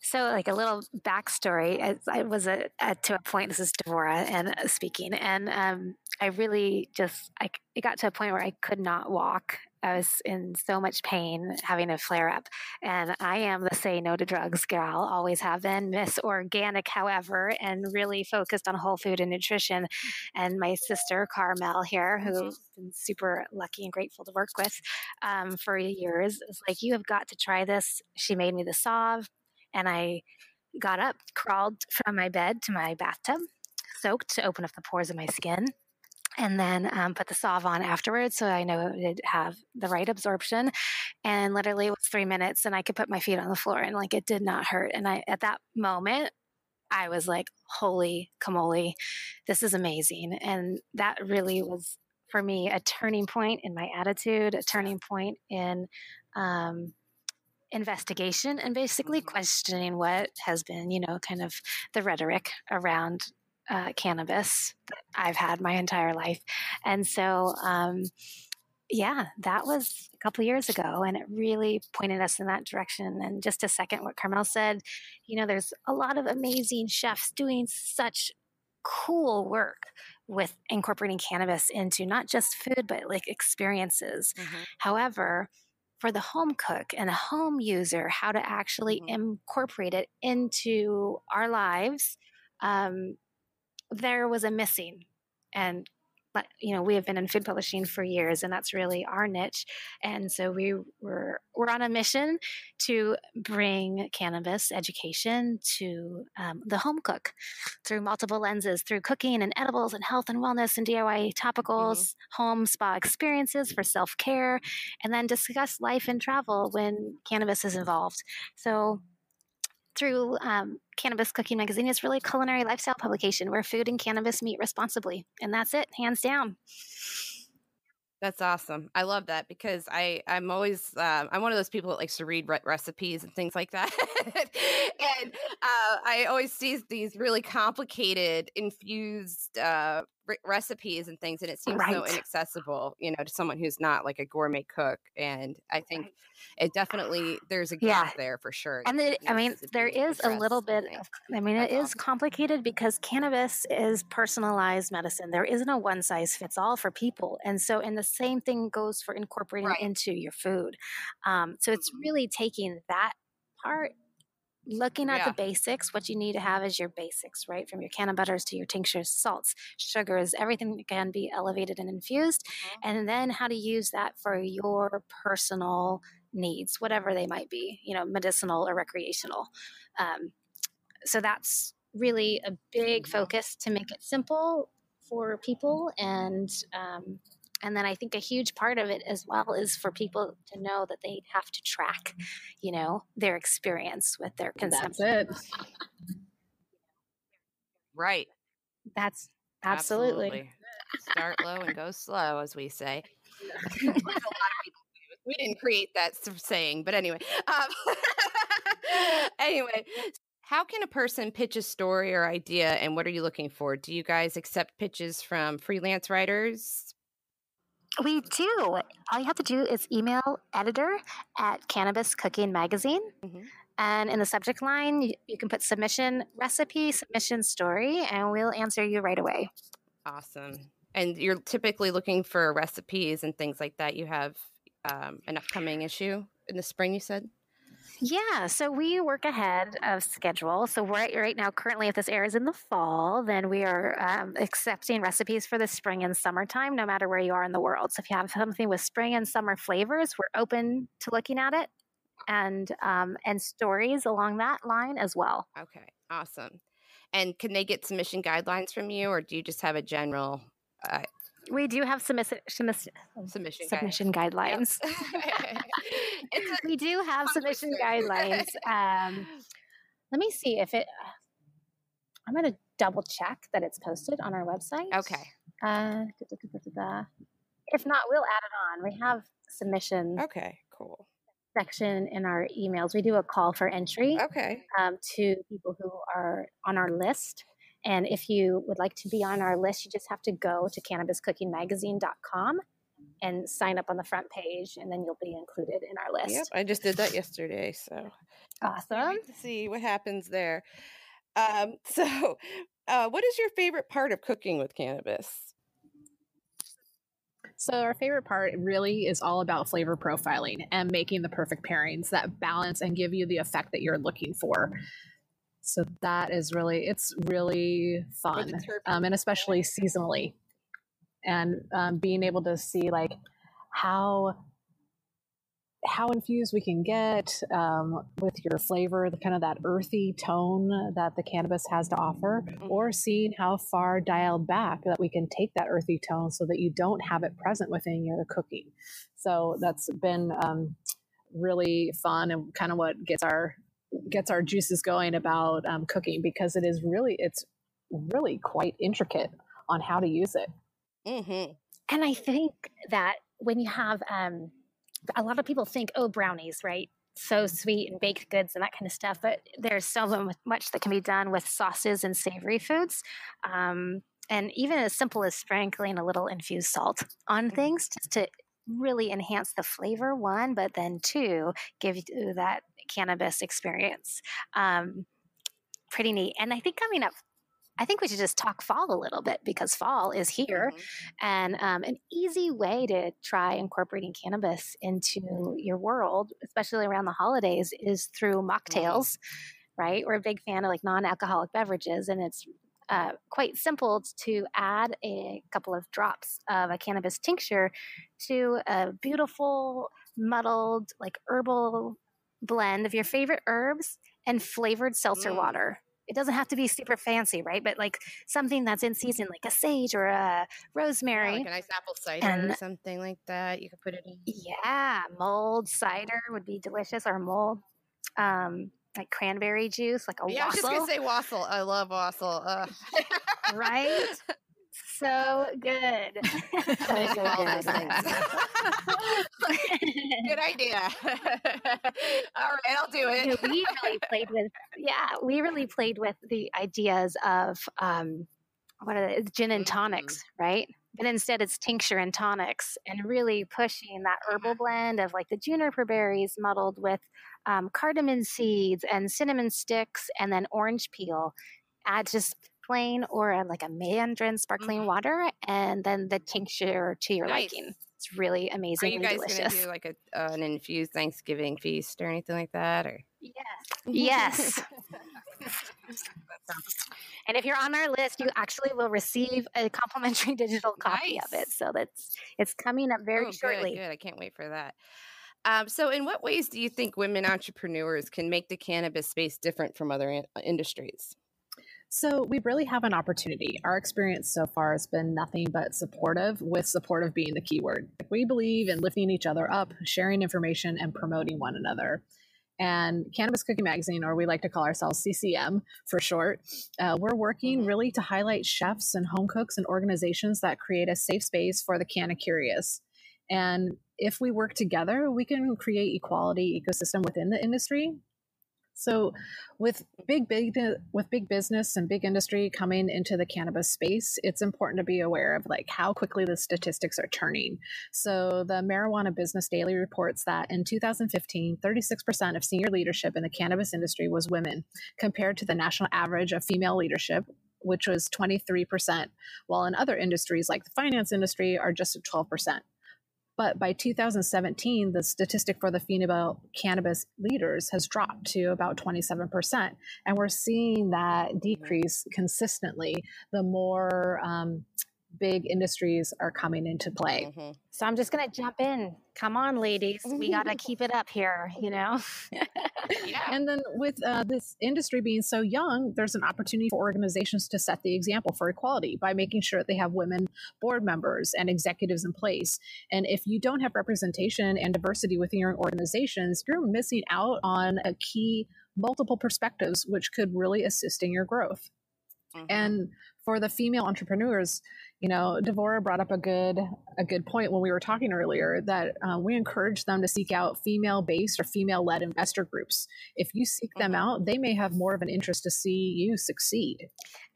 So, like a little backstory, I, was a, a, to a point. This is Devora and uh, speaking, and um, I really just I it got to a point where I could not walk. I was in so much pain, having a flare up, and I am the say no to drugs gal. Always have been. Miss Organic, however, and really focused on whole food and nutrition. And my sister Carmel here, who mm-hmm. been super lucky and grateful to work with um, for years, is like, "You have got to try this." She made me the salve, and I got up, crawled from my bed to my bathtub, soaked to open up the pores of my skin and then um, put the salve on afterwards so I know it would have the right absorption. And literally it was three minutes and I could put my feet on the floor and like it did not hurt. And I at that moment I was like, holy camole, this is amazing. And that really was for me a turning point in my attitude, a turning point in um, investigation and basically mm-hmm. questioning what has been, you know, kind of the rhetoric around uh, cannabis that I've had my entire life. And so, um, yeah, that was a couple years ago, and it really pointed us in that direction. And just a second, what Carmel said, you know, there's a lot of amazing chefs doing such cool work with incorporating cannabis into not just food, but like experiences. Mm-hmm. However, for the home cook and the home user, how to actually mm-hmm. incorporate it into our lives um, there was a missing. And you know we have been in food publishing for years and that's really our niche and so we were we're on a mission to bring cannabis education to um, the home cook through multiple lenses through cooking and edibles and health and wellness and diy topicals mm-hmm. home spa experiences for self-care and then discuss life and travel when cannabis is involved so through um, Cannabis Cooking Magazine is really a culinary lifestyle publication where food and cannabis meet responsibly. And that's it, hands down. That's awesome. I love that because I I'm always um, I'm one of those people that likes to read re- recipes and things like that, and uh, I always see these really complicated infused uh, re- recipes and things, and it seems right. so inaccessible, you know, to someone who's not like a gourmet cook. And I think it definitely there's a gap yeah. there for sure. And it, I mean, there is a little bit. Of, I mean, it is complicated because cannabis is personalized medicine. There isn't a one size fits all for people, and so and the same thing goes for incorporating right. into your food. Um, so it's mm-hmm. really taking that part looking at yeah. the basics what you need to have is your basics right from your canna butters to your tinctures salts sugars everything can be elevated and infused mm-hmm. and then how to use that for your personal needs whatever they might be you know medicinal or recreational um, so that's really a big focus to make it simple for people and um, and then i think a huge part of it as well is for people to know that they have to track you know their experience with their consumption. that's it. Right. That's absolutely. absolutely. start low and go slow as we say. We didn't create that saying but anyway. Um, anyway how can a person pitch a story or idea and what are you looking for? Do you guys accept pitches from freelance writers We do. All you have to do is email editor at Cannabis Cooking Magazine. Mhm. And in the subject line, you, you can put submission recipe, submission story, and we'll answer you right away. Awesome. And you're typically looking for recipes and things like that. You have um, an upcoming issue in the spring, you said? Yeah, so we work ahead of schedule. So right right now, currently, if this airs in the fall, then we are um, accepting recipes for the spring and summertime, no matter where you are in the world. So if you have something with spring and summer flavors, we're open to looking at it, and um, and stories along that line as well. Okay, awesome. And can they get submission guidelines from you, or do you just have a general uh, We do have submission submission, submission? guide- submission guidelines. a we do have submission guidelines. Um, let me see if it. I'm going to double check that it's posted on our website. okay. Uh. If not, we'll add it on. We have submission Okay. Cool. section in our emails. We do a call for entry Okay. um, to people who are on our list. And if you would like to be on our list, you just have to go to cannabiscookingmagazine.com and sign up on the front page, and then you'll be included in our list. Yep. I just did that yesterday, so Awesome. to see what happens there. Um, so, uh, what is your favorite part of cooking with cannabis? So our favorite part really is all about flavor profiling and making the perfect pairings that balance and give you the effect that you're looking for. So that is really it's really fun, um, and especially seasonally, and um, being able to see like how how infused we can get um, with your flavor, the kind of that earthy tone that the cannabis has to offer, or seeing how far dialed back that we can take that earthy tone so that you don't have it present within your cooking. So that's been um, really fun and kind of what gets our gets our juices going about um, cooking because it is really it's really quite intricate on how to use it. Mm-hmm. And I think that when you have um, a lot of people think, oh, brownies, right? So sweet and baked goods and that kind of stuff. But there's so much that can be done with sauces and savory foods. Um, and even as simple as sprinkling a little infused salt on things just to really enhance the flavor, one, but then two, give you that cannabis experience. Um, pretty neat. And I think coming up, I think we should just talk fall a little bit because fall is here. And um, an easy way to try incorporating cannabis into your world, especially around the holidays, is through mocktails, right? We're a big fan of like non alcoholic beverages, and it's uh, quite simple to add a couple of drops of a cannabis tincture to a beautiful, muddled, like herbal blend of your favorite herbs and flavored seltzer Mm. water. It doesn't have to be super fancy, right? But like something that's in season, like a sage or a Yeah, rosemary. like a nice apple cider or And- something like that. You could put it in. Yeah, mulled cider would be delicious, or mulled, um, like cranberry juice, like a Yeah, I was just gonna say wassail. I love wassail. Ugh. right? So good. I do all those things. Good idea. all right, I'll do You know, it. we really played with, yeah, we really played with the ideas of um, what are the gin and Mm. tonics, right? But instead, it's tincture and tonics, and really pushing that herbal blend of like the juniper berries muddled with um, cardamom seeds and cinnamon sticks, and then orange peel. Add just plain or a, like a mandarin sparkling Mhm. water, and then the tincture to your Nice. liking. It's really amazing. Are you and guys delicious. gonna do like a uh, an infused Thanksgiving feast or anything like that? Or Yes. yes. And if you're on our list, you actually will receive a complimentary digital copy of it. So that's it's coming up very Oh, shortly. Good, good. I can't wait for that. Um, so, in what ways do you think women entrepreneurs can make the cannabis space different from other in- industries? So we really have an opportunity. Our experience so far has been nothing but supportive, with supportive being the key word. We believe in lifting each other up, sharing information, and promoting one another. And Cannabis Cooking Magazine, or we like to call ourselves CCM for short, uh, we're working Mhm. really to highlight chefs and home cooks and organizations that create a safe space for the canna curious. And if we work together, we can create equality ecosystem within the industry So, with big big uh, with big business and big industry coming into the cannabis space, it's important to be aware of like how quickly the statistics are turning. So, the Marijuana Business Daily reports that in 2015, 36% of senior leadership in the cannabis industry was women, compared to the national average of female leadership, which was 23%, while in other industries like the finance industry are just at 12%. But by 2017, the statistic for the female cannabis leaders has dropped to about 27%. And we're seeing that decrease consistently the more um, big industries are coming into play. Mm-hmm. So I'm just going to jump in. Come on, ladies. We got to keep it up here, you know? yeah. And then with uh, this industry being so young, there's an opportunity for organizations to set the example for equality by making sure that they have women board members and executives in place. And if you don't have representation and diversity within your organizations, you're missing out on a key multiple perspectives, which could really assist in your growth. Mm-hmm. And for the female entrepreneurs, you know, Devora brought up a good a good point when we were talking earlier that uh, we encourage them to seek out female based or female led investor groups. If you seek them mm-hmm. out, they may have more of an interest to see you succeed.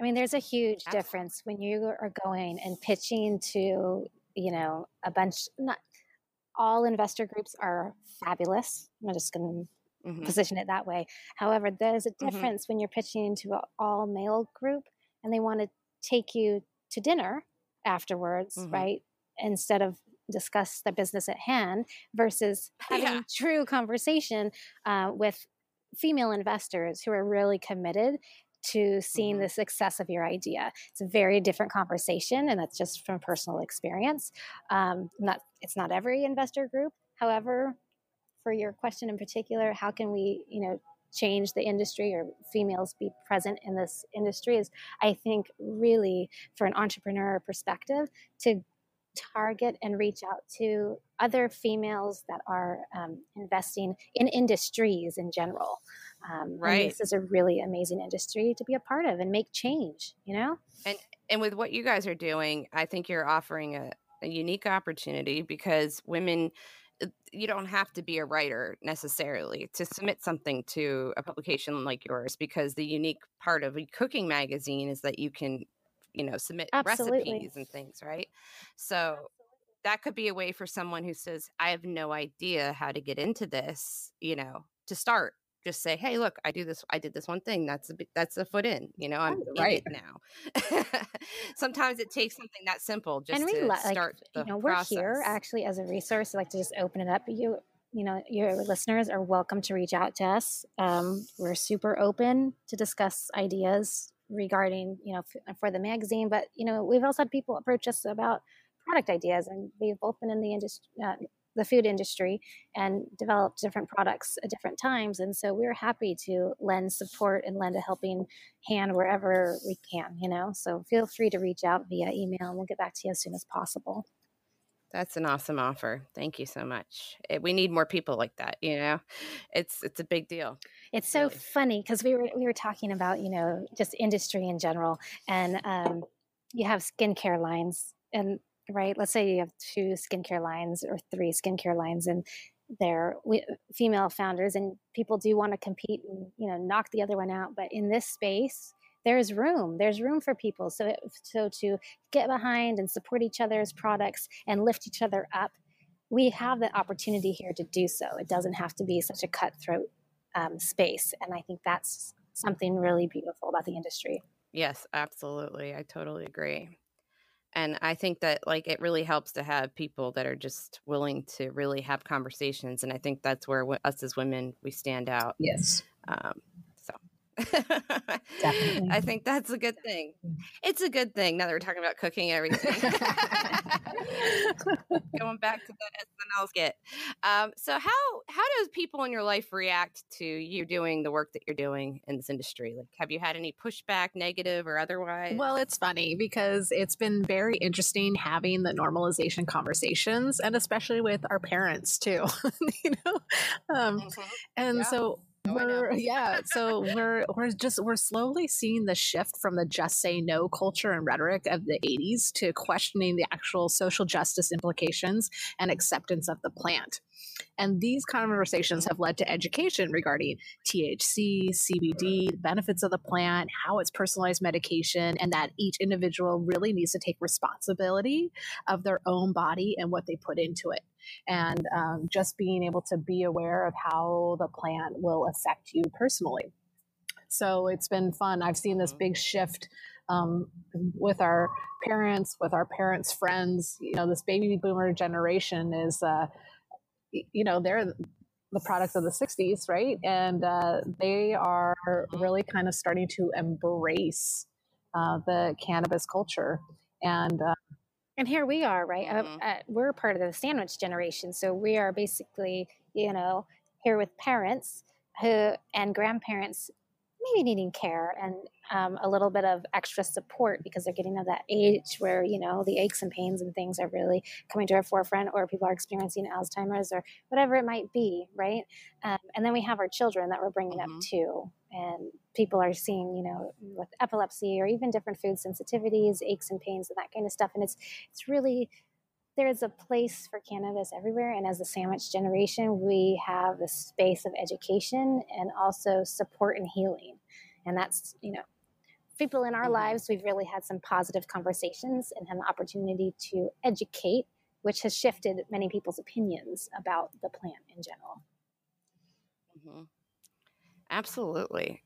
I mean, there's a huge difference when you are going and pitching to you know a bunch. Not all investor groups are fabulous. I'm just going to mm-hmm. position it that way. However, there's a mm-hmm. difference mm-hmm. when you're pitching to an all male group and they want to take you to dinner afterwards, mm-hmm. right? Instead of discuss the business at hand versus having yeah. true conversation uh, with female investors who are really committed to seeing mm-hmm. the success of your idea. It's a very different conversation, and that's just from personal experience. Um, not it's not every investor group. However, for your question in particular, how can we, you know, change the industry or females be present in this industry is i think really for an entrepreneur perspective to target and reach out to other females that are um, investing in industries in general. Um, right. this is a really amazing industry to be a part of and make change you know? And and with what you guys are doing i think you're offering a, a unique opportunity because women you don't have to be a writer necessarily to submit something to a publication like yours because the unique part of a cooking magazine is that you can you know submit Absolutely. recipes and things right so that could be a way for someone who says i have no idea how to get into this you know to start just say, "Hey, look, I do this. I did this one thing. That's a that's a foot in. You know, I'm right now." Sometimes it takes something that simple just to like, start the You know, process. we're here actually as a resource. I like to just open it up. You you know, your listeners are welcome to reach out to us. Um, we're super open to discuss ideas regarding you know f- for the magazine, but you know, we've also had people approach us about product ideas, and we've both been in the industry. Uh, the food industry and developed different products at different times. And so we're happy to lend support and lend a helping hand wherever we can, you know. So feel free to reach out via email and we'll get back to you as soon as possible. That's an awesome offer. Thank you so much. It, eh, we need more people like that, you know. It's it's a big deal. It's so really. funny because we were we were talking about, you know, just industry in general and um you have skincare lines and right? Let's say you have two skincare lines or three skincare lines, and they're female founders, and people do want to compete and you know knock the other one out. But in this space, there's room. There's room for people. So so to get behind and support each other's products and lift each other up, we have the opportunity here to do so. It doesn't have to be such a cutthroat um, space, and I think that's something really beautiful about the industry. Yes, absolutely. I totally agree and i think that like it really helps to have people that are just willing to really have conversations and i think that's where us as women we stand out yes. um, I think that's a good thing. It's a good thing now that we're talking about cooking and everything. Going back to that SNL skit. Um, so how how does people in your life react to you doing the work that you're doing in this industry? Like, have you had any pushback, negative or otherwise? Well, it's funny because it's been very interesting having the normalization conversations, and especially with our parents too. you know, um, mm-hmm. and yeah. so We're, yeah, so we're we're just we're slowly seeing the shift from the just say no culture and rhetoric of the 80s to questioning the actual social justice implications and acceptance of the plant. And these conversations have led to education regarding THC, CBD, the benefits of the plant, how it's personalized medication, and that each individual really needs to take responsibility of their own body and what they put into it. And um, just being able to be aware of how the plant will affect you personally. So it's been fun. I've seen this mm-hmm. big shift um, with our parents, with our parents' friends. You know, this baby boomer generation is. Uh, you know, they're the products of the 60s, right? And uh, they are mm-hmm. really kind of starting to embrace uh, the cannabis culture. And uh, and here we are, right? Uh, mm-hmm. Uh, we're part of the sandwich generation, so we are basically, you know, here with parents who and grandparents maybe needing care and um, a little bit of extra support because they're getting to that age where you know the aches and pains and things are really coming to our forefront or people are experiencing alzheimer's or whatever it might be right um, and then we have our children that we're bringing mm-hmm. up too and people are seeing you know with epilepsy or even different food sensitivities aches and pains and that kind of stuff and it's it's really there's a place for cannabis everywhere. And as the sandwich generation, we have the space of education and also support and healing. And that's, you know, people in our mm-hmm. lives, we've really had some positive conversations and had an opportunity to educate, which has shifted many people's opinions about the plant in general. Mm-hmm. Absolutely.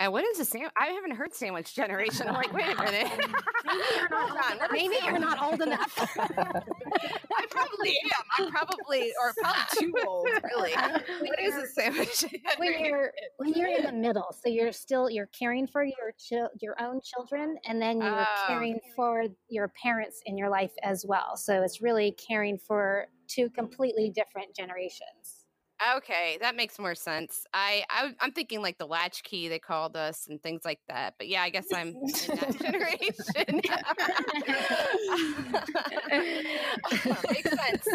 And what is a sandwich? I haven't heard sandwich generation. I'm like, wait a minute. maybe you're not, maybe you're not old enough. I probably am. I'm probably, or probably too old, really. What is a sandwich? when you're when you're in the middle, so you're still you're caring for your chil- your own children, and then you're oh. caring for your parents in your life as well. So it's really caring for two completely different generations. Okay, that makes more sense. I, I am thinking like the latchkey they called us and things like that. But yeah, I guess I'm in that generation. Oh, makes sense.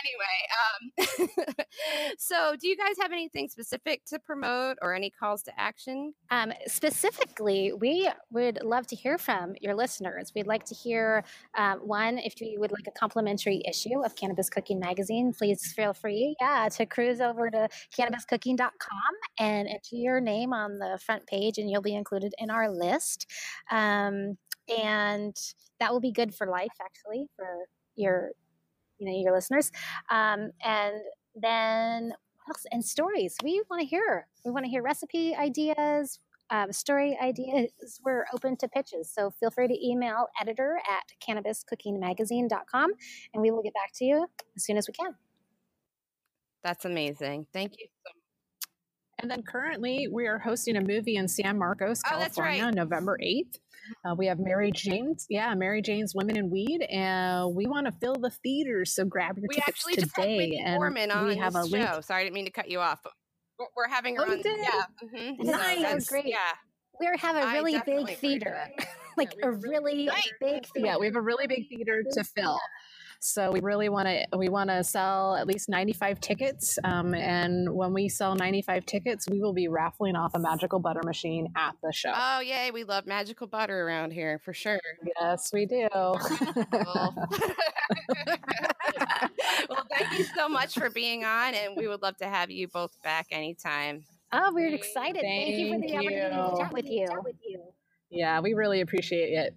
Anyway, um, so do you guys have anything specific to promote or any calls to action? Um, specifically, we would love to hear from your listeners. We'd like to hear um, one, if you would like a complimentary issue of Cannabis Cooking Magazine, please feel free, yeah, to cruise over to cannabiscooking.com and enter your name on the front page, and you'll be included in our list. Um, and that will be good for life, actually, for your you know your listeners. Um, and then else? And stories. We want to hear. We want to hear recipe ideas um, story ideas. We're open to pitches. So feel free to email editor at cannabiscookingmagazine.com and we will get back to you as soon as we can. That's amazing. Thank you so and then currently we are hosting a movie in San Marcos, oh, California, oh, right. November 8th. Uh, we have Mary Jane's, yeah, Mary Jane's Women in Weed, and we want to fill the theaters. So grab your we tickets actually today. Just had and on we have a show. link. Sorry, I didn't mean to cut you off. But we're having her oh, on. Yeah, mm-hmm. nice. So great. Yeah, we have a really big theater, like yeah, a really, really big theater. Yeah, we have a really big theater to fill. So we really want to we want to sell at least 95 tickets. Um, and when we sell 95 tickets, we will be raffling off a magical butter machine at the show. Oh yay! We love magical butter around here for sure. Yes, we do. well, thank you so much for being on, and we would love to have you both back anytime. Oh, we're excited. Thank, thank you for the you. opportunity to chat with you. Chat with you. Yeah, we really appreciate it.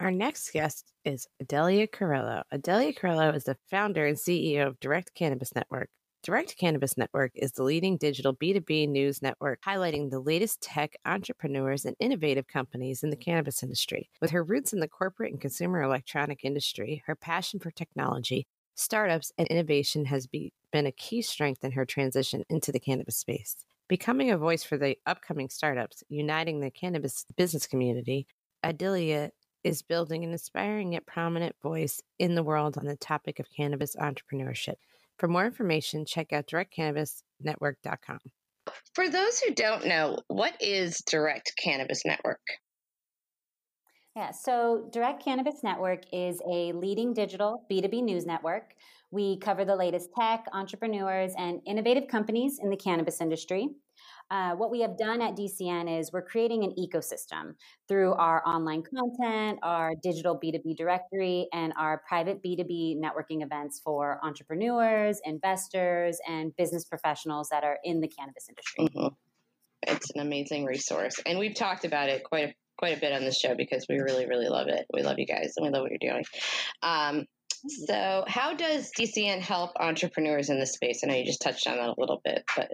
Our next guest is Adelia Carrillo. Adelia Carrillo is the founder and CEO of Direct Cannabis Network. Direct Cannabis Network is the leading digital B2B news network highlighting the latest tech, entrepreneurs, and innovative companies in the cannabis industry. With her roots in the corporate and consumer electronic industry, her passion for technology, startups, and innovation has be, been a key strength in her transition into the cannabis space. Becoming a voice for the upcoming startups, uniting the cannabis business community, Adelia is building an inspiring yet prominent voice in the world on the topic of cannabis entrepreneurship. For more information, check out directcannabisnetwork.com. For those who don't know, what is Direct Cannabis Network? Yeah, so Direct Cannabis Network is a leading digital B2B news network. We cover the latest tech, entrepreneurs, and innovative companies in the cannabis industry. Uh, what we have done at DCN is we're creating an ecosystem through our online content, our digital B2B directory, and our private B2B networking events for entrepreneurs, investors, and business professionals that are in the cannabis industry. Mm-hmm. It's an amazing resource. And we've talked about it quite a, quite a bit on this show because we really, really love it. We love you guys and we love what you're doing. Um, so, how does DCN help entrepreneurs in this space? I know you just touched on that a little bit, but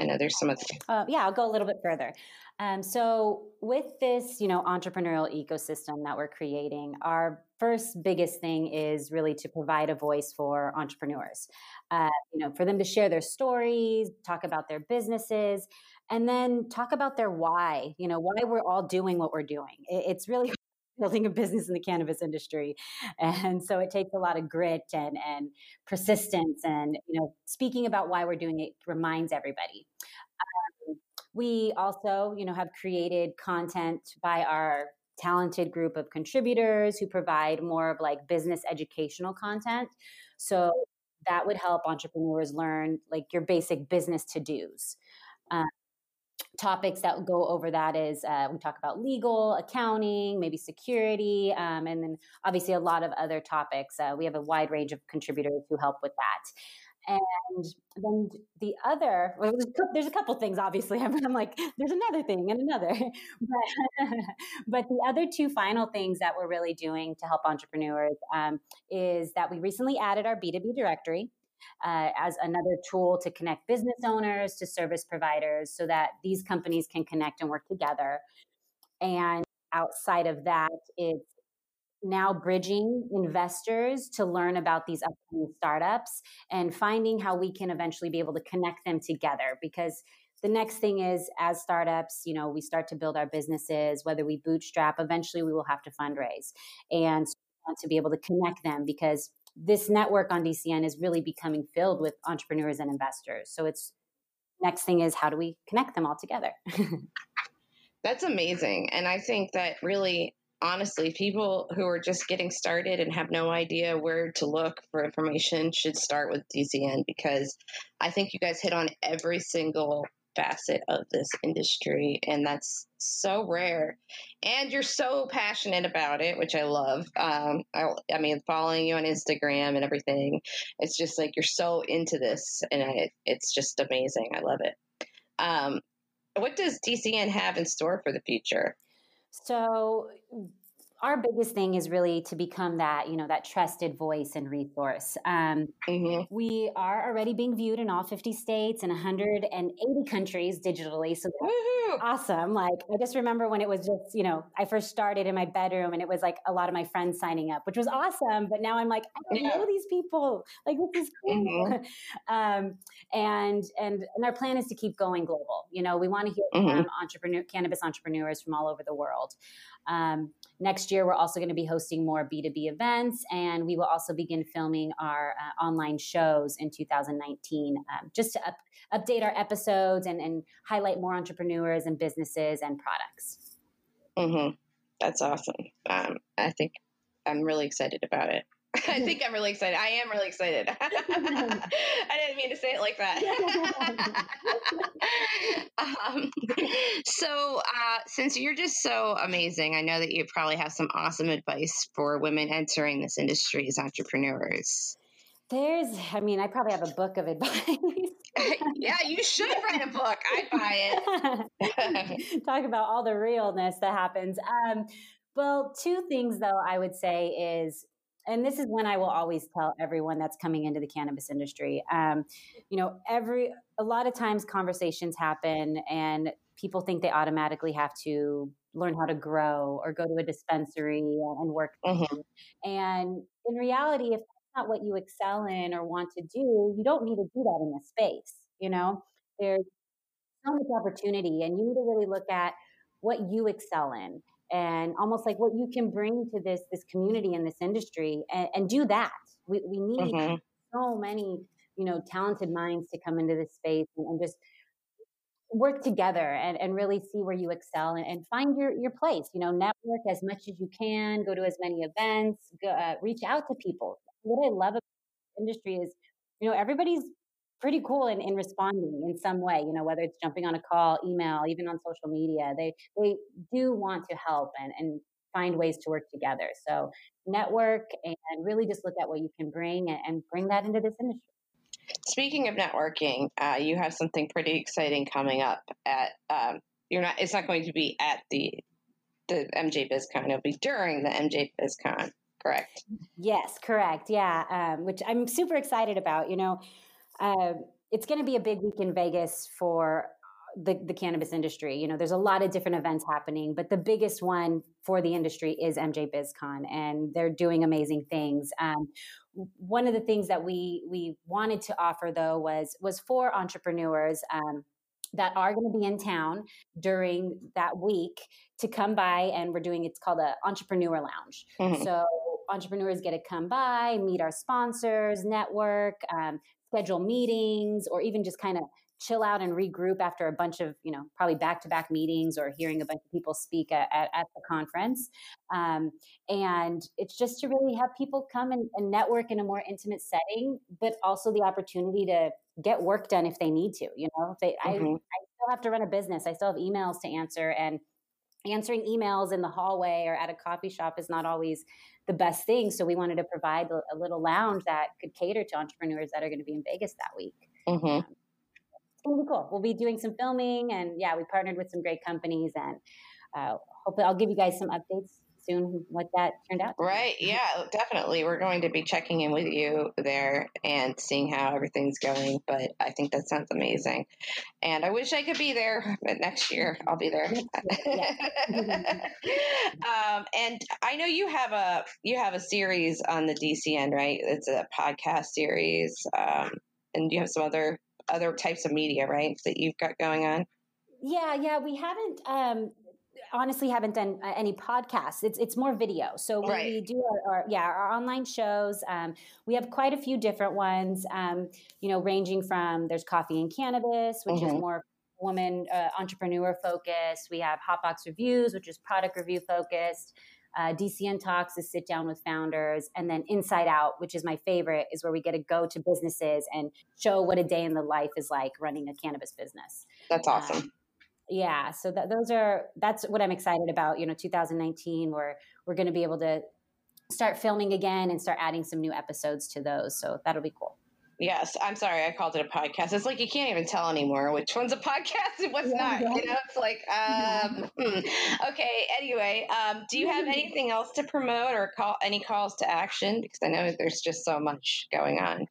I know there's some. Uh, yeah, I'll go a little bit further. Um, so, with this, you know, entrepreneurial ecosystem that we're creating, our first biggest thing is really to provide a voice for entrepreneurs. Uh, you know, for them to share their stories, talk about their businesses, and then talk about their why. You know, why we're all doing what we're doing. It, it's really building a business in the cannabis industry and so it takes a lot of grit and and persistence and you know speaking about why we're doing it reminds everybody. Um, we also you know have created content by our talented group of contributors who provide more of like business educational content. So that would help entrepreneurs learn like your basic business to do's um, topics that go over that is uh, we talk about legal, accounting, maybe security, um, and then obviously a lot of other topics. Uh, we have a wide range of contributors who help with that. And then the other, well, there's a couple things, obviously. I'm, I'm, like, there's another thing and another. But, but, the other two final things that we're really doing to help entrepreneurs um, is that we recently added our B2B directory uh, as another tool to connect business owners to service providers so that these companies can connect and work together. And outside of that, it's now bridging investors to learn about these upcoming startups and finding how we can eventually be able to connect them together because the next thing is as startups you know we start to build our businesses whether we bootstrap eventually we will have to fundraise and so want to be able to connect them because this network on DCN is really becoming filled with entrepreneurs and investors. So it's next thing is how do we connect them all together? That's amazing. And I think that really honestly, people who are just getting started and have no idea where to look for information should start with DCN because I think you guys hit on every single facet of this industry, and that's so rare. And you're so passionate about it, which I love. Um, I, I, mean, following you on Instagram and everything, it's just like you're so into this, and I, it's just amazing. I love it. Um, what does DCN have in store for the future? So our biggest thing is really to become that you know that trusted voice and resource. Um, mm-hmm. we are already being viewed in all 50 states and 180 countries digitally so awesome. Like i just remember when it was just you know i first started in my bedroom and it was like a lot of my friends signing up which was awesome but now i'm like i don't know these people. Like this is cool. Mm-hmm. um, and and and our plan is to keep going global. You know we want to hear mm-hmm. from entrepreneur cannabis entrepreneurs from all over the world. Um, next year, we're also going to be hosting more B2B events, and we will also begin filming our uh, online shows in 2019 um, just to up, update our episodes and, and, highlight more entrepreneurs and businesses and products. Mm-hmm. That's awesome. Um, I think I'm really excited about it. I think I'm really excited. I am really excited. I didn't mean to say it like that. um, so, uh, since you're just so amazing, I know that you probably have some awesome advice for women entering this industry as entrepreneurs. There's, I mean, I probably have a book of advice. yeah, you should write a book. I'd buy it. Talk about all the realness that happens. Um, well, two things though I would say is and this is when I will always tell everyone that's coming into the cannabis industry. Um, you know, every a lot of times conversations happen, and people think they automatically have to learn how to grow or go to a dispensary and work. Mm-hmm. And in reality, if that's not what you excel in or want to do, you don't need to do that in this space. You know, there's so much opportunity, and you need to really look at what you excel in and almost like what you can bring to this this community and this industry and, and do that we, we need mm-hmm. so many you know talented minds to come into this space and, and, just work together and, and really see where you excel and, and find your, your place. You know, network as much as you can, go to as many events, go, uh, reach out to people. What I love about industry is, you know, everybody's pretty cool in, in responding in some way, you know, whether it's jumping on a call, email, even on social media. They they do want to help and, and find ways to work together. So network and really just look at what you can bring and, and bring that into this industry. Speaking of networking, uh, you have something pretty exciting coming up at. Um, you're not. It's not going to be at the the MJ BizCon. It'll be during the MJ BizCon. Correct. Yes, correct. Yeah, um, which I'm super excited about. You know, uh, it's going to be a big week in Vegas for the, the cannabis industry. You know, there's a lot of different events happening, but the biggest one for the industry is MJ BizCon, and they're doing amazing things. Um, one of the things that we we wanted to offer though was was for entrepreneurs. Um, that are going to be in town during that week to come by and we're doing it's called a entrepreneur lounge mm-hmm. so entrepreneurs get to come by meet our sponsors network um, schedule meetings or even just kind of chill out and regroup after a bunch of you know probably back-to-back meetings or hearing a bunch of people speak at, at, at the conference. Um, and it's just to really have people come and, and, network in a more intimate setting but also the opportunity to get work done if they need to you know? They, mm-hmm. I, I still have to run a business. I still have emails to answer and answering emails in the hallway or at a coffee shop is not always the best thing so we wanted to provide a, little lounge that could cater to entrepreneurs that are going to be in vegas that week mm-hmm. um, it's going to be cool. We'll be doing some filming, and yeah, we partnered with some great companies, and uh, hopefully, I'll give you guys some updates soon what that turned out. Right. Yeah, definitely. We're going to be checking in with you there and seeing how everything's going. But I think that sounds amazing. And I wish I could be there, but next year I'll be there. um, and I know you have a you have a series on the DCN, right? It's a podcast series. Um, and you have some other other types of media, right? That you've got going on. Yeah, yeah, we haven't um, honestly haven't done uh, any podcasts. It's it's more video. So right. we do our, our, yeah our online shows. Um, we have quite a few different ones. Um, you know, ranging from there's coffee and cannabis, which mm-hmm. is more woman uh, entrepreneur focused. We have Hotbox Reviews, which is product review focused. Uh, DCN Talks is sit down with founders. And then Inside Out, which is my favorite, is where we get to go to businesses and show what a day in the life is like running a cannabis business. That's um, awesome. Um, yeah. So that, those are, that's what I'm excited about. You know, 2019, where we're going to be able to start filming again and start adding some new episodes to those. So that'll be cool. Yes, I'm sorry, I called it a podcast. It's like you can't even tell anymore which one's a podcast and what's yeah, not. Yeah. You know, it's like, um, hmm. okay. Anyway, um, do you have anything else to promote or call any calls to action? Because I know there's just so much going on.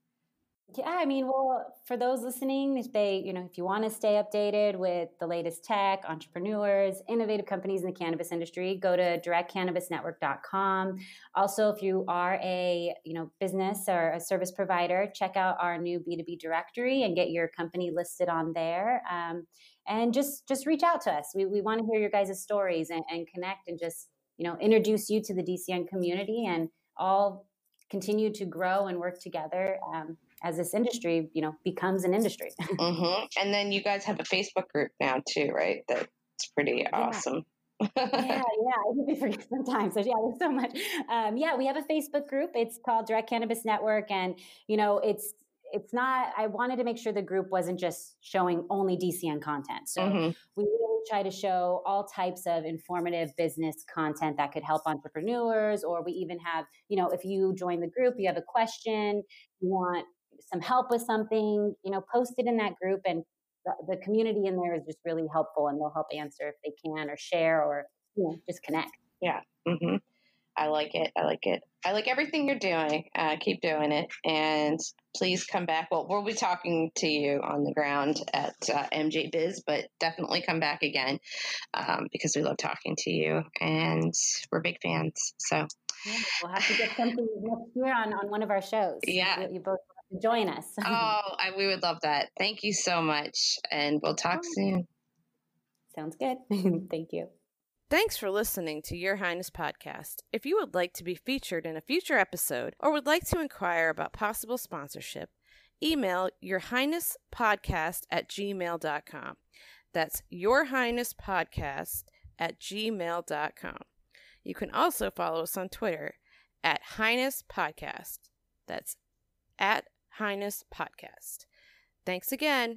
Yeah, I mean, well, for those listening, if they, you know, if you want to stay updated with the latest tech, entrepreneurs, innovative companies in the cannabis industry, go to directcannabisnetwork.com. Also, if you are a, you know, business or a service provider, check out our new B2B directory and get your company listed on there. Um, and just just reach out to us. We, we want to hear your guys' stories and, and connect and just, you know, introduce you to the DCN community and all continue to grow and work together. Um, as this industry, you know, becomes an industry. mm-hmm. And then you guys have a Facebook group now too, right? That's pretty yeah. awesome. yeah, yeah, I think forget sometimes. So yeah, there's so much. Um, yeah, we have a Facebook group. It's called Direct Cannabis Network, and you know, it's it's not. I wanted to make sure the group wasn't just showing only DCN content. So mm-hmm. we really try to show all types of informative business content that could help entrepreneurs. Or we even have, you know, if you join the group, you have a question, you want some help with something, you know, post it in that group and the, the community in there is just really helpful and they'll help answer if they can or share or, you know, just connect. Yeah. Mm-hmm. I like it. I like it. I like everything you're doing. Uh, keep doing it. And please come back. Well, we'll be talking to you on the ground at uh, MJ Biz, but definitely come back again um, because we love talking to you and we're big fans. So yeah, we'll have to get something next year on, on one of our shows. Yeah. You, you both join us. oh, I, we would love that. Thank you so much. And we'll talk oh. soon. Sounds good. Thank you. Thanks for listening to Your Highness Podcast. If you would like to be featured in a future episode or would like to inquire about possible sponsorship, email Your Highness Podcast at gmail.com. That's Your Highness Podcast at gmail.com. You can also follow us on Twitter at Highness Podcast. That's at Highness Podcast. Thanks again.